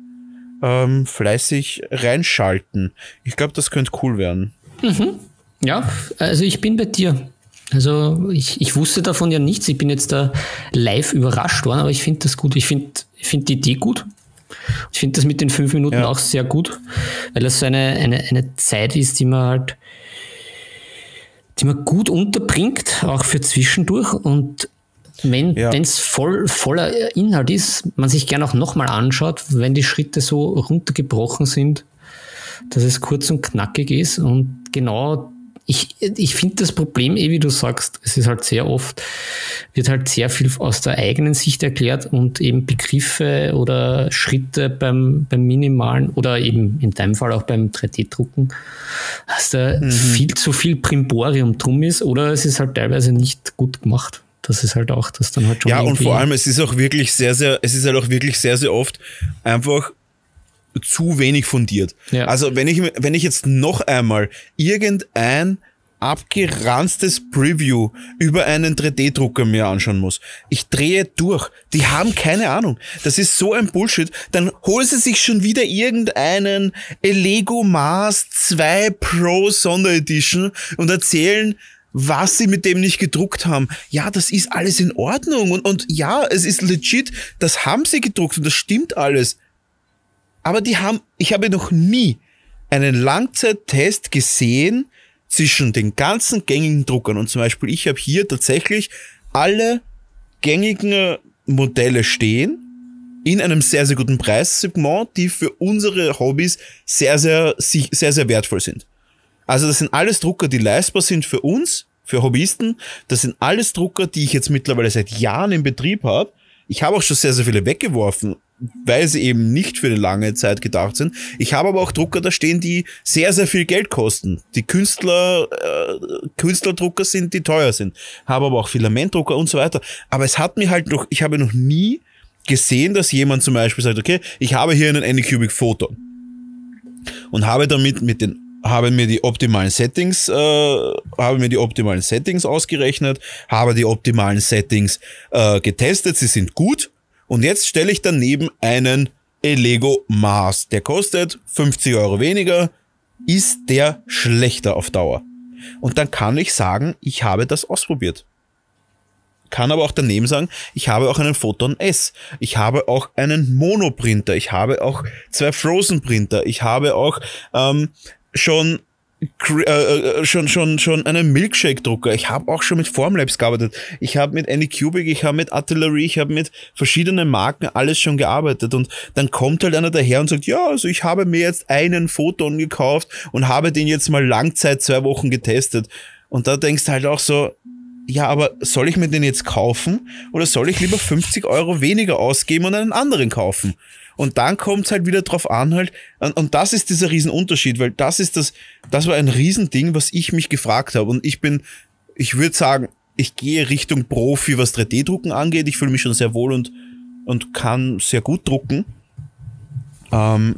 ähm, fleißig reinschalten. Ich glaube, das könnte cool werden. Mhm. Ja, also ich bin bei dir. Also ich, ich wusste davon ja nichts. Ich bin jetzt da live überrascht worden, aber ich finde das gut. Ich finde find die Idee gut. Ich finde das mit den fünf Minuten ja. auch sehr gut, weil das so eine, eine, eine Zeit ist, die man halt, die man gut unterbringt, auch für zwischendurch. Und wenn ja. es voll, voller Inhalt ist, man sich gerne auch nochmal anschaut, wenn die Schritte so runtergebrochen sind, dass es kurz und knackig ist und genau ich, ich finde das Problem, eh wie du sagst, es ist halt sehr oft, wird halt sehr viel aus der eigenen Sicht erklärt und eben Begriffe oder Schritte beim, beim Minimalen oder eben in deinem Fall auch beim 3D-Drucken, dass da mhm. viel zu viel Primborium drum ist oder es ist halt teilweise nicht gut gemacht das ist halt auch das dann halt schon. Ja, und vor allem, es ist auch wirklich sehr, sehr, es ist halt auch wirklich sehr, sehr oft einfach zu wenig fundiert. Ja. Also wenn ich, wenn ich jetzt noch einmal irgendein abgeranztes Preview über einen 3D-Drucker mir anschauen muss. Ich drehe durch. Die haben keine Ahnung. Das ist so ein Bullshit. Dann holen sie sich schon wieder irgendeinen Lego Mars 2 Pro Sonderedition und erzählen, was sie mit dem nicht gedruckt haben. Ja, das ist alles in Ordnung und, und ja, es ist legit, das haben sie gedruckt und das stimmt alles. Aber die haben, ich habe noch nie einen Langzeittest gesehen zwischen den ganzen gängigen Druckern und zum Beispiel ich habe hier tatsächlich alle gängigen Modelle stehen in einem sehr, sehr guten Preissegment, die für unsere Hobbys sehr, sehr, sehr, sehr wertvoll sind. Also das sind alles Drucker, die leistbar sind für uns, für Hobbyisten. Das sind alles Drucker, die ich jetzt mittlerweile seit Jahren im Betrieb habe. Ich habe auch schon sehr, sehr viele weggeworfen, weil sie eben nicht für eine lange Zeit gedacht sind. Ich habe aber auch Drucker da stehen, die sehr, sehr viel Geld kosten. Die Künstler, äh, Künstlerdrucker sind, die teuer sind. Habe aber auch Filamentdrucker und so weiter. Aber es hat mir halt noch, ich habe noch nie gesehen, dass jemand zum Beispiel sagt, okay, ich habe hier einen Anycubic Photon und habe damit mit den habe mir die optimalen Settings, äh, habe mir die optimalen Settings ausgerechnet, habe die optimalen Settings äh, getestet, sie sind gut. Und jetzt stelle ich daneben einen Elego Mars. Der kostet 50 Euro weniger. Ist der schlechter auf Dauer? Und dann kann ich sagen, ich habe das ausprobiert. Kann aber auch daneben sagen, ich habe auch einen Photon S. Ich habe auch einen Monoprinter. Ich habe auch zwei Frozen Printer. Ich habe auch ähm, schon äh, äh, schon schon schon einen Milkshake Drucker. Ich habe auch schon mit Formlabs gearbeitet. Ich habe mit Anycubic, ich habe mit Artillery, ich habe mit verschiedenen Marken alles schon gearbeitet und dann kommt halt einer daher und sagt, ja, also ich habe mir jetzt einen Photon gekauft und habe den jetzt mal Langzeit zwei Wochen getestet. Und da denkst du halt auch so, ja, aber soll ich mir den jetzt kaufen oder soll ich lieber 50 Euro weniger ausgeben und einen anderen kaufen? Und dann kommt es halt wieder drauf an, halt, und, und das ist dieser Riesenunterschied, weil das ist das, das war ein Riesending, was ich mich gefragt habe. Und ich bin, ich würde sagen, ich gehe Richtung Profi, was 3D-Drucken angeht. Ich fühle mich schon sehr wohl und, und kann sehr gut drucken. Ähm,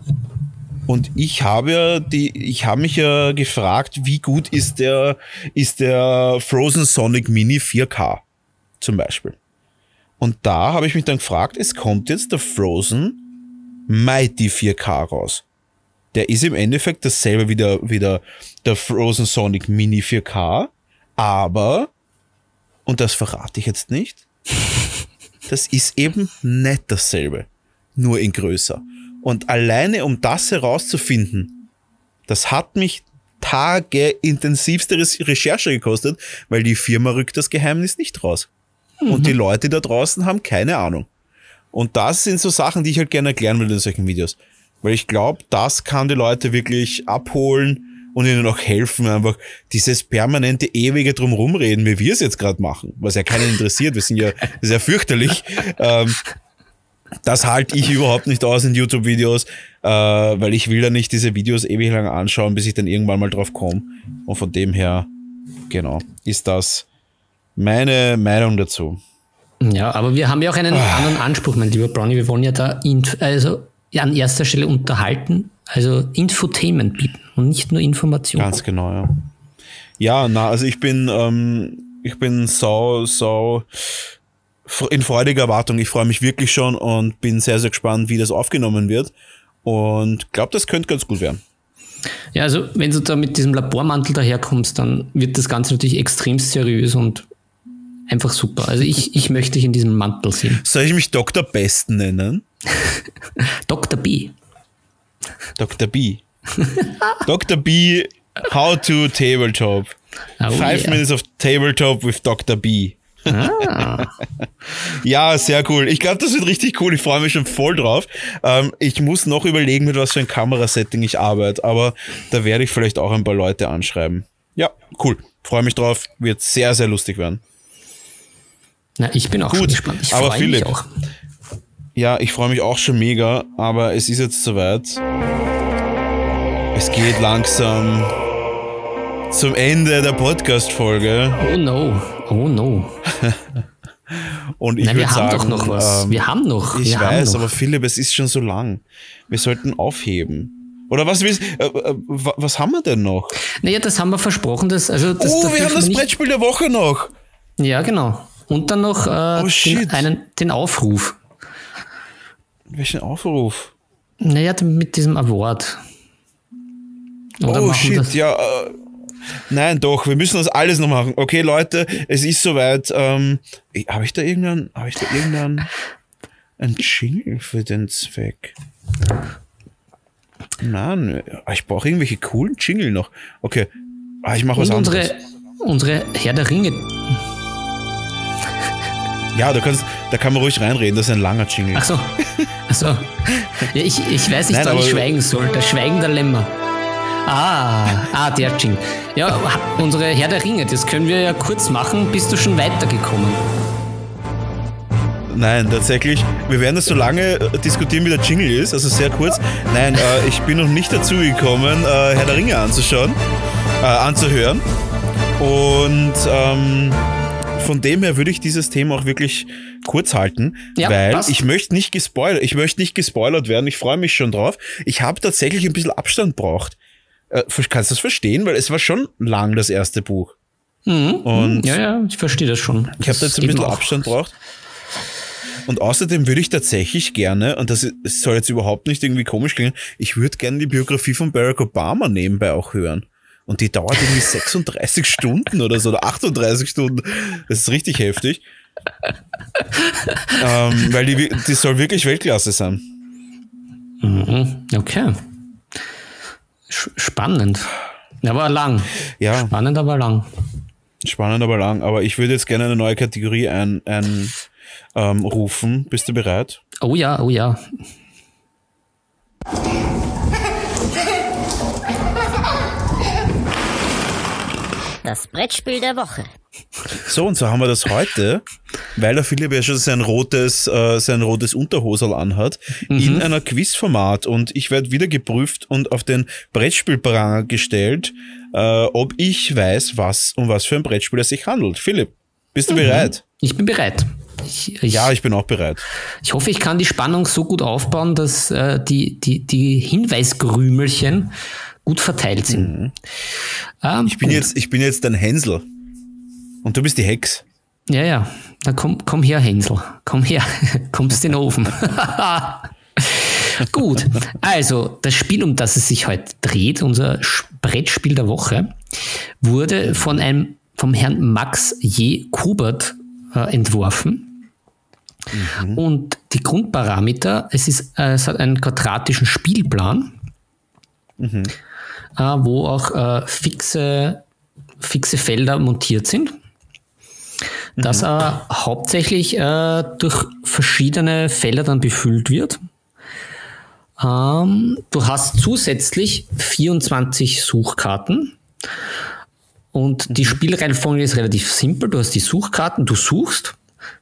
und ich habe ja die, ich habe mich ja gefragt, wie gut ist der, ist der Frozen Sonic Mini 4K zum Beispiel. Und da habe ich mich dann gefragt, es kommt jetzt der Frozen Mighty 4K raus. Der ist im Endeffekt dasselbe wie der, wie der, der Frozen Sonic Mini 4K, aber, und das verrate ich jetzt nicht, [LAUGHS] das ist eben nicht dasselbe, nur in größer. Und alleine um das herauszufinden, das hat mich Tage intensivste Recherche gekostet, weil die Firma rückt das Geheimnis nicht raus. Mhm. Und die Leute da draußen haben keine Ahnung. Und das sind so Sachen, die ich halt gerne erklären will in solchen Videos. Weil ich glaube, das kann die Leute wirklich abholen und ihnen auch helfen, einfach dieses permanente ewige drumrumreden, wie wir es jetzt gerade machen, was ja keinen interessiert. Wir sind ja [LAUGHS] sehr fürchterlich. Ähm, das halte ich überhaupt nicht aus in YouTube-Videos, äh, weil ich will ja nicht diese Videos ewig lang anschauen, bis ich dann irgendwann mal drauf komme. Und von dem her, genau, ist das meine Meinung dazu. Ja, aber wir haben ja auch einen ah. anderen Anspruch, mein lieber Brownie. Wir wollen ja da also ja, an erster Stelle unterhalten, also Infotainment bieten und nicht nur Informationen. Ganz genau, ja. Ja, na, also ich bin, ähm, ich bin sau, sau in freudiger Erwartung. Ich freue mich wirklich schon und bin sehr, sehr gespannt, wie das aufgenommen wird. Und glaube, das könnte ganz gut werden. Ja, also wenn du da mit diesem Labormantel daherkommst, dann wird das Ganze natürlich extrem seriös und einfach super. Also ich, ich möchte dich in diesem Mantel sehen. Soll ich mich Dr. Best nennen? [LAUGHS] Dr. B. Dr. B. Dr. B, how to tabletop. Oh, Five yeah. minutes of tabletop with Dr. B. Ah. ja, sehr cool. Ich glaube, das wird richtig cool. Ich freue mich schon voll drauf. Ähm, ich muss noch überlegen, mit was für ein Kamerasetting ich arbeite, aber da werde ich vielleicht auch ein paar Leute anschreiben. Ja, cool. Freue mich drauf. Wird sehr, sehr lustig werden. Na, ich bin auch Gut, gespannt. Ich aber Philipp, auch. Ja, ich freue mich auch schon mega, aber es ist jetzt soweit. Es geht langsam zum Ende der Podcast-Folge. Oh no, oh no. [LAUGHS] Und ich würde sagen, doch noch was. Ähm, wir haben noch. Ich wir weiß, noch. aber Philipp, es ist schon so lang. Wir sollten aufheben. Oder was willst äh, äh, was haben wir denn noch? Naja, das haben wir versprochen. Dass, also das, oh, wir haben das Brettspiel der Woche noch. Ja, genau. Und dann noch äh, oh, den, einen, den Aufruf. Welchen Aufruf? Naja, mit diesem Award. Oder oh shit, ja. Äh, nein, doch, wir müssen das alles noch machen. Okay, Leute, es ist soweit. Ähm, habe ich da irgendeinen, habe ich da irgendeinen Jingle für den Zweck? Nein, ich brauche irgendwelche coolen Jingle noch. Okay, ah, ich mache was unsere, anderes. Unsere Herr der Ringe ja, du kannst, da kann man ruhig reinreden, das ist ein langer Jingle. Ach so. Ach so. Ja, ich, ich weiß nicht, wann ich schweigen soll. Der Schweigen der Lämmer. Ah, ah, der Jingle. Ja, unsere Herr der Ringe, das können wir ja kurz machen. Bist du schon weitergekommen? Nein, tatsächlich. Wir werden das so lange äh, diskutieren, wie der Jingle ist, also sehr kurz. Nein, äh, ich bin noch nicht dazu gekommen, äh, Herr der Ringe anzuschauen, äh, anzuhören. Und ähm, von dem her würde ich dieses Thema auch wirklich kurz halten, ja, weil passt. ich möchte nicht gespoilert, ich möchte nicht gespoilert werden. Ich freue mich schon drauf. Ich habe tatsächlich ein bisschen Abstand braucht. Äh, kannst du das verstehen? Weil es war schon lang das erste Buch. Mhm. Und ja, ja, ich verstehe das schon. Ich habe da jetzt ein bisschen Abstand braucht. Und außerdem würde ich tatsächlich gerne, und das soll jetzt überhaupt nicht irgendwie komisch klingen, ich würde gerne die Biografie von Barack Obama nebenbei auch hören. Und die dauert irgendwie 36 [LAUGHS] Stunden oder so, oder 38 Stunden. Das ist richtig heftig. [LAUGHS] ähm, weil die, die soll wirklich Weltklasse sein. Mhm. Okay. Spannend. Aber lang. Ja. Spannend, aber lang. Spannend, aber lang. Aber ich würde jetzt gerne eine neue Kategorie ein, ein ähm, rufen. Bist du bereit? Oh ja, oh ja. Das Brettspiel der Woche. So, und so haben wir das heute, weil der Philipp ja schon sein rotes, äh, sein rotes Unterhosel anhat, mhm. in einer Quizformat. Und ich werde wieder geprüft und auf den Brettspielpranger gestellt, äh, ob ich weiß, was um was für ein Brettspiel es sich handelt. Philipp, bist du mhm. bereit? Ich bin bereit. Ich, ich, ja, ich bin auch bereit. Ich hoffe, ich kann die Spannung so gut aufbauen, dass äh, die, die, die Hinweisgrümelchen gut verteilt sind. Mhm. Ähm, ich, bin jetzt, ich bin jetzt ein Hänsel. Und du bist die Hex. Ja, ja. Dann komm, komm her, Hänsel. Komm her. [LAUGHS] Kommst in den Ofen. [LAUGHS] Gut. Also, das Spiel, um das es sich heute dreht, unser Brettspiel der Woche, wurde von einem, vom Herrn Max J. Kubert äh, entworfen. Mhm. Und die Grundparameter, es, ist, äh, es hat einen quadratischen Spielplan, mhm. Äh, wo auch äh, fixe, fixe Felder montiert sind das mhm. hauptsächlich äh, durch verschiedene Felder dann befüllt wird. Ähm, du hast zusätzlich 24 Suchkarten. Und die mhm. Spielreihenfolge ist relativ simpel. Du hast die Suchkarten, du suchst.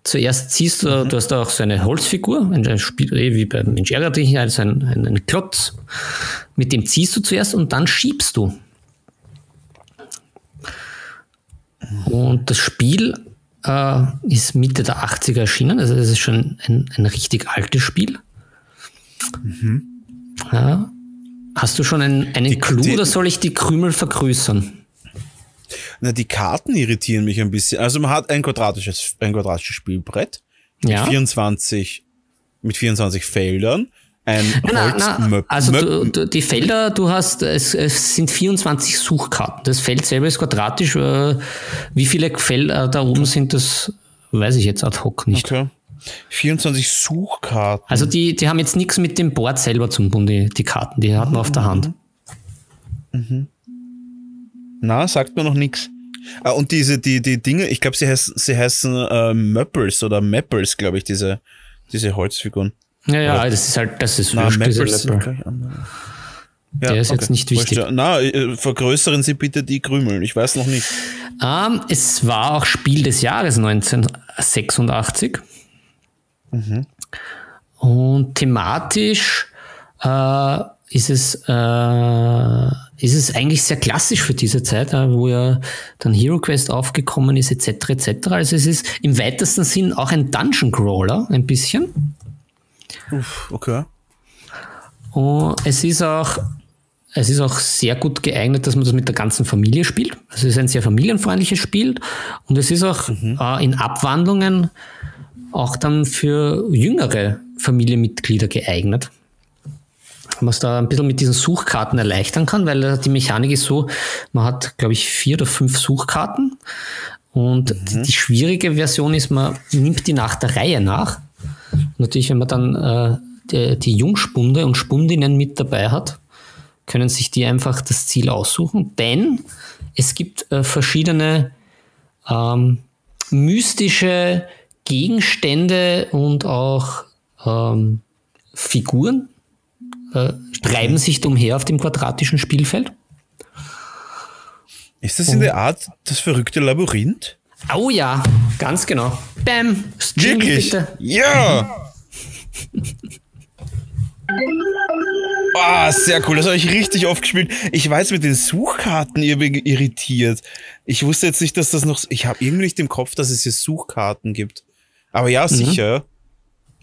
Zuerst ziehst du, mhm. du hast auch so eine Holzfigur, ein Spiel, eh, wie beim Mensch also ein, ein, ein Klotz. Mit dem ziehst du zuerst und dann schiebst du. Und das Spiel äh, ist Mitte der 80er erschienen, also das ist schon ein, ein richtig altes Spiel. Mhm. Ja. Hast du schon einen, einen die, Clou die, oder soll ich die Krümel vergrößern? Na, die Karten irritieren mich ein bisschen. Also man hat ein quadratisches, ein quadratisches Spielbrett mit ja. 24, mit 24 Feldern ein na, na, Also du, du, die Felder, du hast, es, es, sind 24 Suchkarten. Das Feld selber ist quadratisch. Äh, wie viele Felder da oben sind, das weiß ich jetzt ad hoc nicht. Okay. 24 Suchkarten. Also die, die haben jetzt nichts mit dem Board selber zum tun, die, die Karten, die hat man auf der Hand. Mhm. Na, sagt mir noch nichts. Ah, und diese, die, die Dinge, ich glaube, sie heißen, sie heißen äh, Möppels oder Mapples, glaube ich, diese, diese Holzfiguren. Ja, ja, Oder das ist halt, das ist na, wurscht, Ja, Der ist okay. jetzt nicht wichtig. Na, äh, vergrößern Sie bitte die Krümel. Ich weiß noch nicht. Um, ähm, es war auch Spiel des Jahres 1986. Mhm. Und thematisch äh, ist, es, äh, ist es eigentlich sehr klassisch für diese Zeit, äh, wo ja dann Hero Quest aufgekommen ist, etc. etc. Also es ist im weitesten Sinn auch ein Dungeon Crawler, ein bisschen. Uff, okay. Und es ist auch, es ist auch sehr gut geeignet, dass man das mit der ganzen Familie spielt. Also es ist ein sehr familienfreundliches Spiel und es ist auch mhm. äh, in Abwandlungen auch dann für jüngere Familienmitglieder geeignet. Man es da ein bisschen mit diesen Suchkarten erleichtern kann, weil die Mechanik ist so, man hat, glaube ich, vier oder fünf Suchkarten und mhm. die schwierige Version ist, man nimmt die nach der Reihe nach Natürlich, wenn man dann äh, die, die Jungspunde und Spundinnen mit dabei hat, können sich die einfach das Ziel aussuchen, denn es gibt äh, verschiedene ähm, mystische Gegenstände und auch ähm, Figuren äh, treiben sich umher auf dem quadratischen Spielfeld. Ist das in der Art das verrückte Labyrinth? Oh ja, ganz genau. Bam! Jingle Wirklich? Bitte. Ja! Ah, oh, sehr cool. Das habe ich richtig oft gespielt. Ich weiß mit den Suchkarten irritiert. Ich wusste jetzt nicht, dass das noch. Ich habe irgendwie nicht im Kopf, dass es hier Suchkarten gibt. Aber ja, mhm. sicher.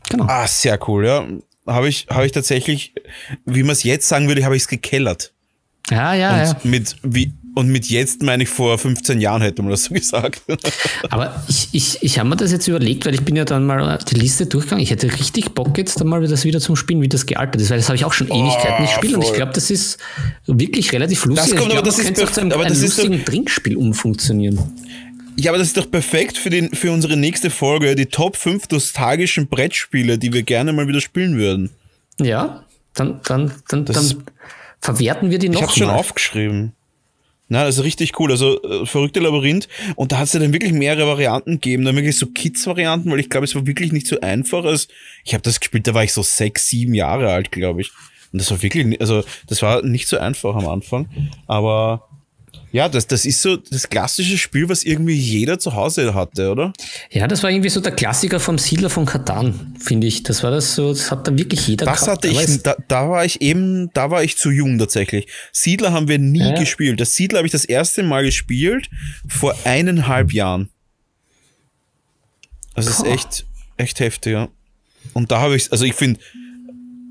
Genau. Ah, sehr cool, ja. Habe ich, habe ich tatsächlich, wie man es jetzt sagen würde, habe ich es gekellert. Ja, ja, und ja. Mit, wie, und mit jetzt meine ich vor 15 Jahren hätte man das so [LAUGHS] gesagt. Aber ich, ich, ich habe mir das jetzt überlegt, weil ich bin ja dann mal die Liste durchgegangen. Ich hätte richtig Bock jetzt dann mal das wieder zum Spielen, wie das gealtert ist, weil das habe ich auch schon Ewigkeiten nicht gespielt und ich glaube, das ist wirklich relativ lustig. Das kommt, glaub, aber das ist auch zu einem, aber das ist lustigen Trinkspiel umfunktionieren. Ja, aber das ist doch perfekt für, den, für unsere nächste Folge, die Top 5 nostalgischen Brettspiele, die wir gerne mal wieder spielen würden. Ja, dann, dann, dann, dann verwerten wir die noch. Ich habe schon aufgeschrieben. Na, also richtig cool. Also äh, verrückte Labyrinth. Und da hat es ja dann wirklich mehrere Varianten gegeben. Dann wirklich so Kids-Varianten, weil ich glaube, es war wirklich nicht so einfach. Also, ich habe das gespielt, da war ich so sechs, sieben Jahre alt, glaube ich. Und das war wirklich, also das war nicht so einfach am Anfang. Aber ja, das, das ist so das klassische Spiel, was irgendwie jeder zu Hause hatte, oder? Ja, das war irgendwie so der Klassiker vom Siedler von Katan, finde ich. Das war das so, das hat da wirklich jeder Das gehabt. hatte ich, da, da war ich eben, da war ich zu jung tatsächlich. Siedler haben wir nie ja. gespielt. Das Siedler habe ich das erste Mal gespielt vor eineinhalb Jahren. Das ist echt, echt heftig, ja. Und da habe ich, also ich finde,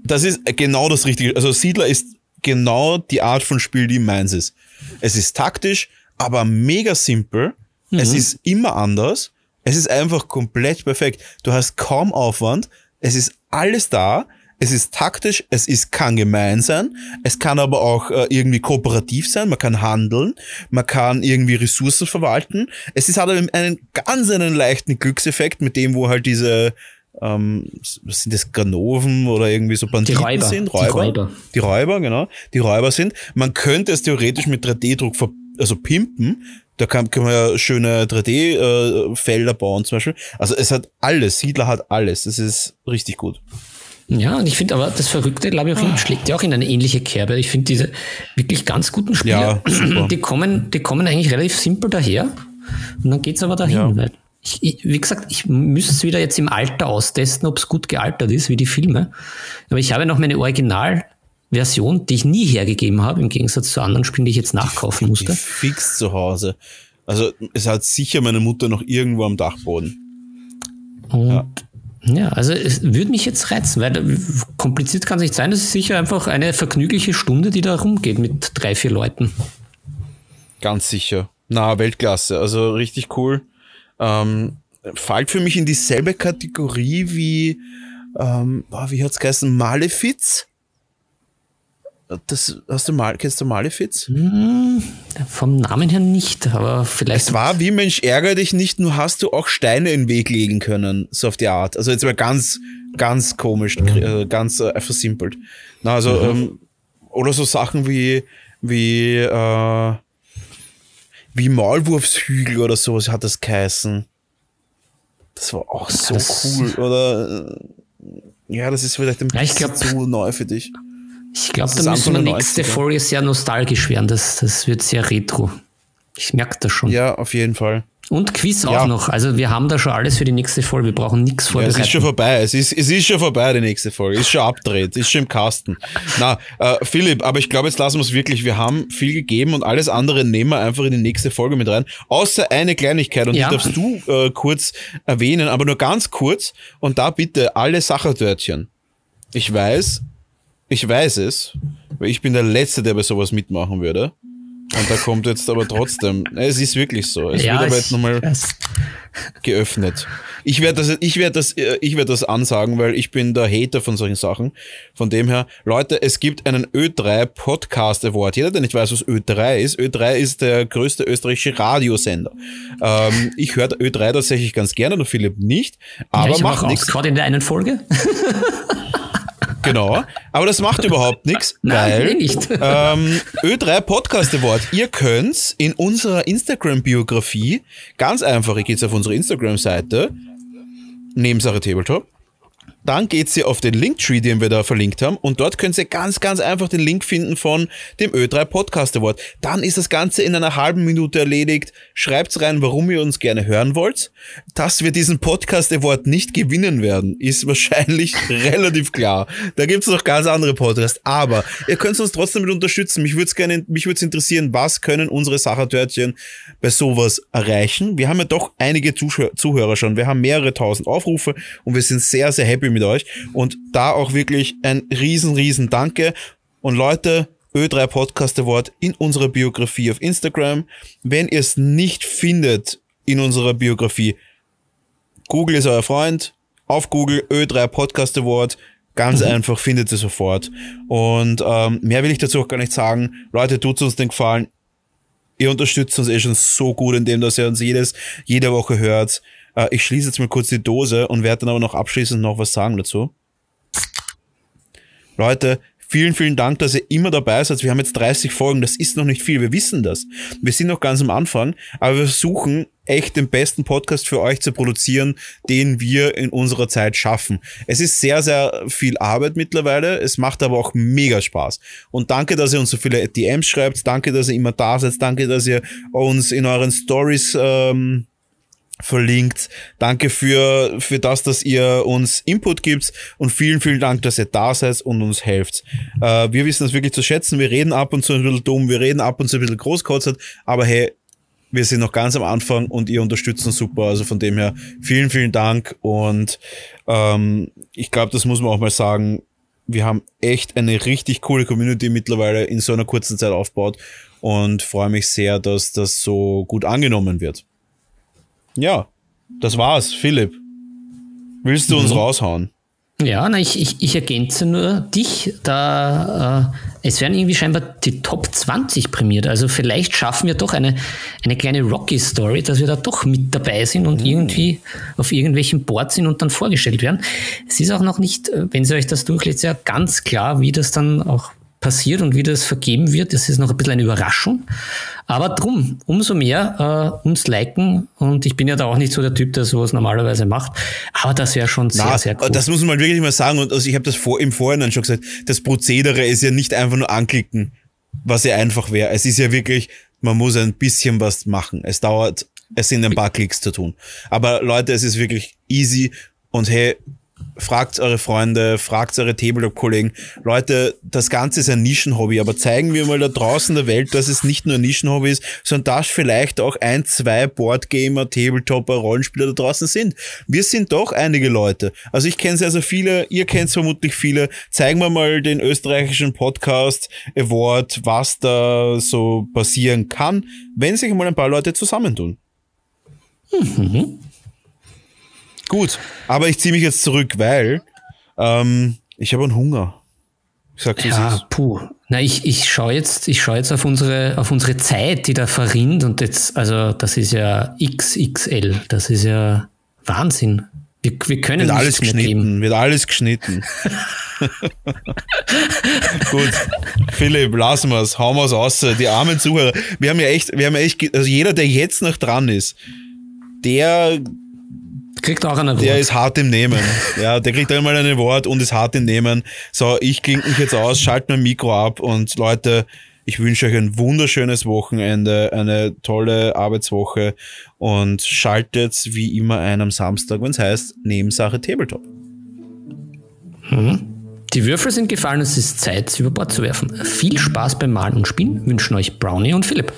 das ist genau das Richtige. Also Siedler ist genau die Art von Spiel, die meins ist. Es ist taktisch, aber mega simpel. Mhm. Es ist immer anders. Es ist einfach komplett perfekt. Du hast kaum Aufwand. Es ist alles da. Es ist taktisch, es ist, kann gemein sein, es kann aber auch äh, irgendwie kooperativ sein, man kann handeln, man kann irgendwie Ressourcen verwalten. Es ist, hat einen ganz einen leichten Glückseffekt mit dem, wo halt diese, ähm, was sind das, Ganoven oder irgendwie so Banditen die Räuber. sind? Räuber. Die Räuber. Die Räuber, genau. Die Räuber sind. Man könnte es theoretisch mit 3D-Druck also pimpen. Da kann, kann man ja schöne 3D-Felder äh, bauen zum Beispiel. Also es hat alles. Siedler hat alles. Das ist richtig gut. Ja, und ich finde aber das verrückte Labyrinth schlägt ja auch in eine ähnliche Kerbe. Ich finde diese wirklich ganz guten Spiele, ja, die kommen, die kommen eigentlich relativ simpel daher. Und dann geht's aber dahin. Ja. Ich, ich, wie gesagt, ich müsste es wieder jetzt im Alter austesten, ob es gut gealtert ist, wie die Filme. Aber ich habe noch meine Originalversion, die ich nie hergegeben habe, im Gegensatz zu anderen Spielen, die ich jetzt nachkaufen musste. Die fix zu Hause. Also es hat sicher meine Mutter noch irgendwo am Dachboden. Und ja. Ja, also es würde mich jetzt reizen, weil kompliziert kann es nicht sein. Es ist sicher einfach eine vergnügliche Stunde, die da rumgeht mit drei, vier Leuten. Ganz sicher. Na, Weltklasse. Also richtig cool. Ähm, fällt für mich in dieselbe Kategorie wie, ähm, wie hat's geheißen, Malefiz? Das, hast du mal, kennst du Malefiz? Hm, vom Namen her nicht, aber vielleicht. Es war wie Mensch ärgere dich nicht, nur hast du auch Steine in den Weg legen können, so auf die Art. Also jetzt mal ganz, ganz komisch, mhm. ganz äh, versimpelt. Na, also, mhm. ähm, oder so Sachen wie, wie, äh, wie Maulwurfshügel oder sowas hat das geheißen. Das war auch so das cool, [LAUGHS] oder? Ja, das ist vielleicht ein bisschen ja, zu neu für dich. Ich glaube, da müssen wir nächste Folge sehr nostalgisch werden. Das, das wird sehr retro. Ich merke das schon. Ja, auf jeden Fall. Und Quiz auch noch. Also wir haben da schon alles für die nächste Folge. Wir brauchen nichts vorbereiten. Ja, es ist schon vorbei. Es ist, es ist schon vorbei, die nächste Folge. Ist schon abdreht. Ist schon im Kasten. Na, äh, Philipp, aber ich glaube, jetzt lassen wir es wirklich. Wir haben viel gegeben und alles andere nehmen wir einfach in die nächste Folge mit rein. Außer eine Kleinigkeit und ja. die darfst du äh, kurz erwähnen, aber nur ganz kurz. Und da bitte alle Sachertörtchen. Ich weiß, ich weiß es, weil ich bin der Letzte, der bei sowas mitmachen würde. Und da kommt jetzt aber trotzdem, es ist wirklich so. Es ja, wird aber jetzt nochmal geöffnet. Ich werde das, ich werde das, äh, ich werde das ansagen, weil ich bin der Hater von solchen Sachen. Von dem her, Leute, es gibt einen Ö3 Podcast Award. Jeder, der nicht weiß, was Ö3 ist, Ö3 ist der größte österreichische Radiosender. Ähm, ich höre Ö3 tatsächlich ganz gerne, der Philipp nicht. Aber ja, ich macht nichts. Gerade in der einen Folge. Genau. Aber das macht überhaupt nichts, [LAUGHS] weil Nein, nicht. ähm, Ö3 Podcast Award. Ihr könnt in unserer Instagram-Biografie ganz einfach, ihr geht auf unsere Instagram-Seite, Nebensache Tabletop, dann geht's ihr auf den Linktree, den wir da verlinkt haben und dort könnt ihr ganz, ganz einfach den Link finden von dem Ö3 Podcast Award. Dann ist das Ganze in einer halben Minute erledigt. Schreibt's rein, warum ihr uns gerne hören wollt. Dass wir diesen Podcast Award nicht gewinnen werden, ist [LAUGHS] wahrscheinlich relativ klar. Da gibt's noch ganz andere Podcasts, aber ihr könnt uns trotzdem mit unterstützen. Mich würde es gerne, mich würde interessieren, was können unsere Sachertörtchen bei sowas erreichen? Wir haben ja doch einige Zuhörer schon. Wir haben mehrere tausend Aufrufe und wir sind sehr, sehr happy mit euch. Und da auch wirklich ein riesen, riesen Danke. Und Leute, Ö3 Podcast Award in unserer Biografie auf Instagram. Wenn ihr es nicht findet in unserer Biografie, Google ist euer Freund. Auf Google Ö3 Podcast Award. Ganz mhm. einfach, findet ihr sofort. Und ähm, mehr will ich dazu auch gar nicht sagen. Leute, tut uns den Gefallen. Ihr unterstützt uns eh schon so gut, indem dass ihr uns jedes, jede Woche hört. Äh, ich schließe jetzt mal kurz die Dose und werde dann aber noch abschließend noch was sagen dazu. Leute, vielen, vielen Dank, dass ihr immer dabei seid. Wir haben jetzt 30 Folgen, das ist noch nicht viel, wir wissen das. Wir sind noch ganz am Anfang, aber wir versuchen echt den besten Podcast für euch zu produzieren, den wir in unserer Zeit schaffen. Es ist sehr, sehr viel Arbeit mittlerweile, es macht aber auch mega Spaß. Und danke, dass ihr uns so viele DMs schreibt, danke, dass ihr immer da seid, danke, dass ihr uns in euren Stories ähm, verlinkt. Danke für, für das, dass ihr uns Input gibt und vielen, vielen Dank, dass ihr da seid und uns helft. Äh, wir wissen das wirklich zu schätzen. Wir reden ab und zu ein bisschen dumm, wir reden ab und zu ein bisschen großkotzert, aber hey, wir sind noch ganz am Anfang und ihr unterstützt uns super. Also von dem her vielen, vielen Dank und ähm, ich glaube, das muss man auch mal sagen. Wir haben echt eine richtig coole Community mittlerweile in so einer kurzen Zeit aufgebaut und freue mich sehr, dass das so gut angenommen wird. Ja, das war's, Philipp. Willst du mhm. uns raushauen? Ja, na, ich, ich, ich ergänze nur dich, da äh, es werden irgendwie scheinbar die Top 20 prämiert. Also vielleicht schaffen wir doch eine, eine kleine Rocky-Story, dass wir da doch mit dabei sind und mhm. irgendwie auf irgendwelchen Boards sind und dann vorgestellt werden. Es ist auch noch nicht, äh, wenn Sie euch das durchlest, ja ganz klar, wie das dann auch passiert und wie das vergeben wird, das ist noch ein bisschen eine Überraschung. Aber drum, umso mehr äh, uns liken und ich bin ja da auch nicht so der Typ, der sowas normalerweise macht, aber das wäre schon sehr, Na, sehr cool. Das muss man wirklich mal sagen und also ich habe das vor, im Vorhinein schon gesagt, das Prozedere ist ja nicht einfach nur anklicken, was ja einfach wäre. Es ist ja wirklich, man muss ein bisschen was machen. Es dauert, es sind ein paar Klicks zu tun. Aber Leute, es ist wirklich easy und hey, fragt eure Freunde, fragt eure Tabletop-Kollegen. Leute, das Ganze ist ein Nischenhobby, aber zeigen wir mal da draußen der Welt, dass es nicht nur ein Nischenhobby ist, sondern dass vielleicht auch ein, zwei Boardgamer, Tabletopper, Rollenspieler da draußen sind. Wir sind doch einige Leute. Also ich kenne sehr, sehr viele, ihr kennt vermutlich viele. Zeigen wir mal den österreichischen Podcast Award, was da so passieren kann, wenn sich mal ein paar Leute zusammentun. Mhm. Gut, aber ich ziehe mich jetzt zurück, weil ähm, ich habe einen Hunger. Ich sag's, ja, puh. Na, ich, ich schaue jetzt, ich schaue jetzt auf unsere, auf unsere Zeit, die da verrinnt und jetzt, also das ist ja XXL. Das ist ja Wahnsinn. Wir, wir können wird alles geschnitten, wird alles geschnitten. [LAUGHS] Gut, Philipp, lassen wir es, hauen wir es aus. Die armen Zuhörer. Wir haben ja echt, wir haben ja echt, also jeder, der jetzt noch dran ist, der Kriegt auch einen Der ist hart im Nehmen. Ja, der kriegt einmal ein Wort und ist hart im Nehmen. So, ich klinge mich jetzt aus, schalte mein Mikro ab und Leute, ich wünsche euch ein wunderschönes Wochenende, eine tolle Arbeitswoche und schaltet wie immer ein am Samstag, wenn es heißt Nebensache Tabletop. Mhm. Die Würfel sind gefallen, es ist Zeit, sie über Bord zu werfen. Viel Spaß beim Malen und Spielen wünschen euch Brownie und Philipp.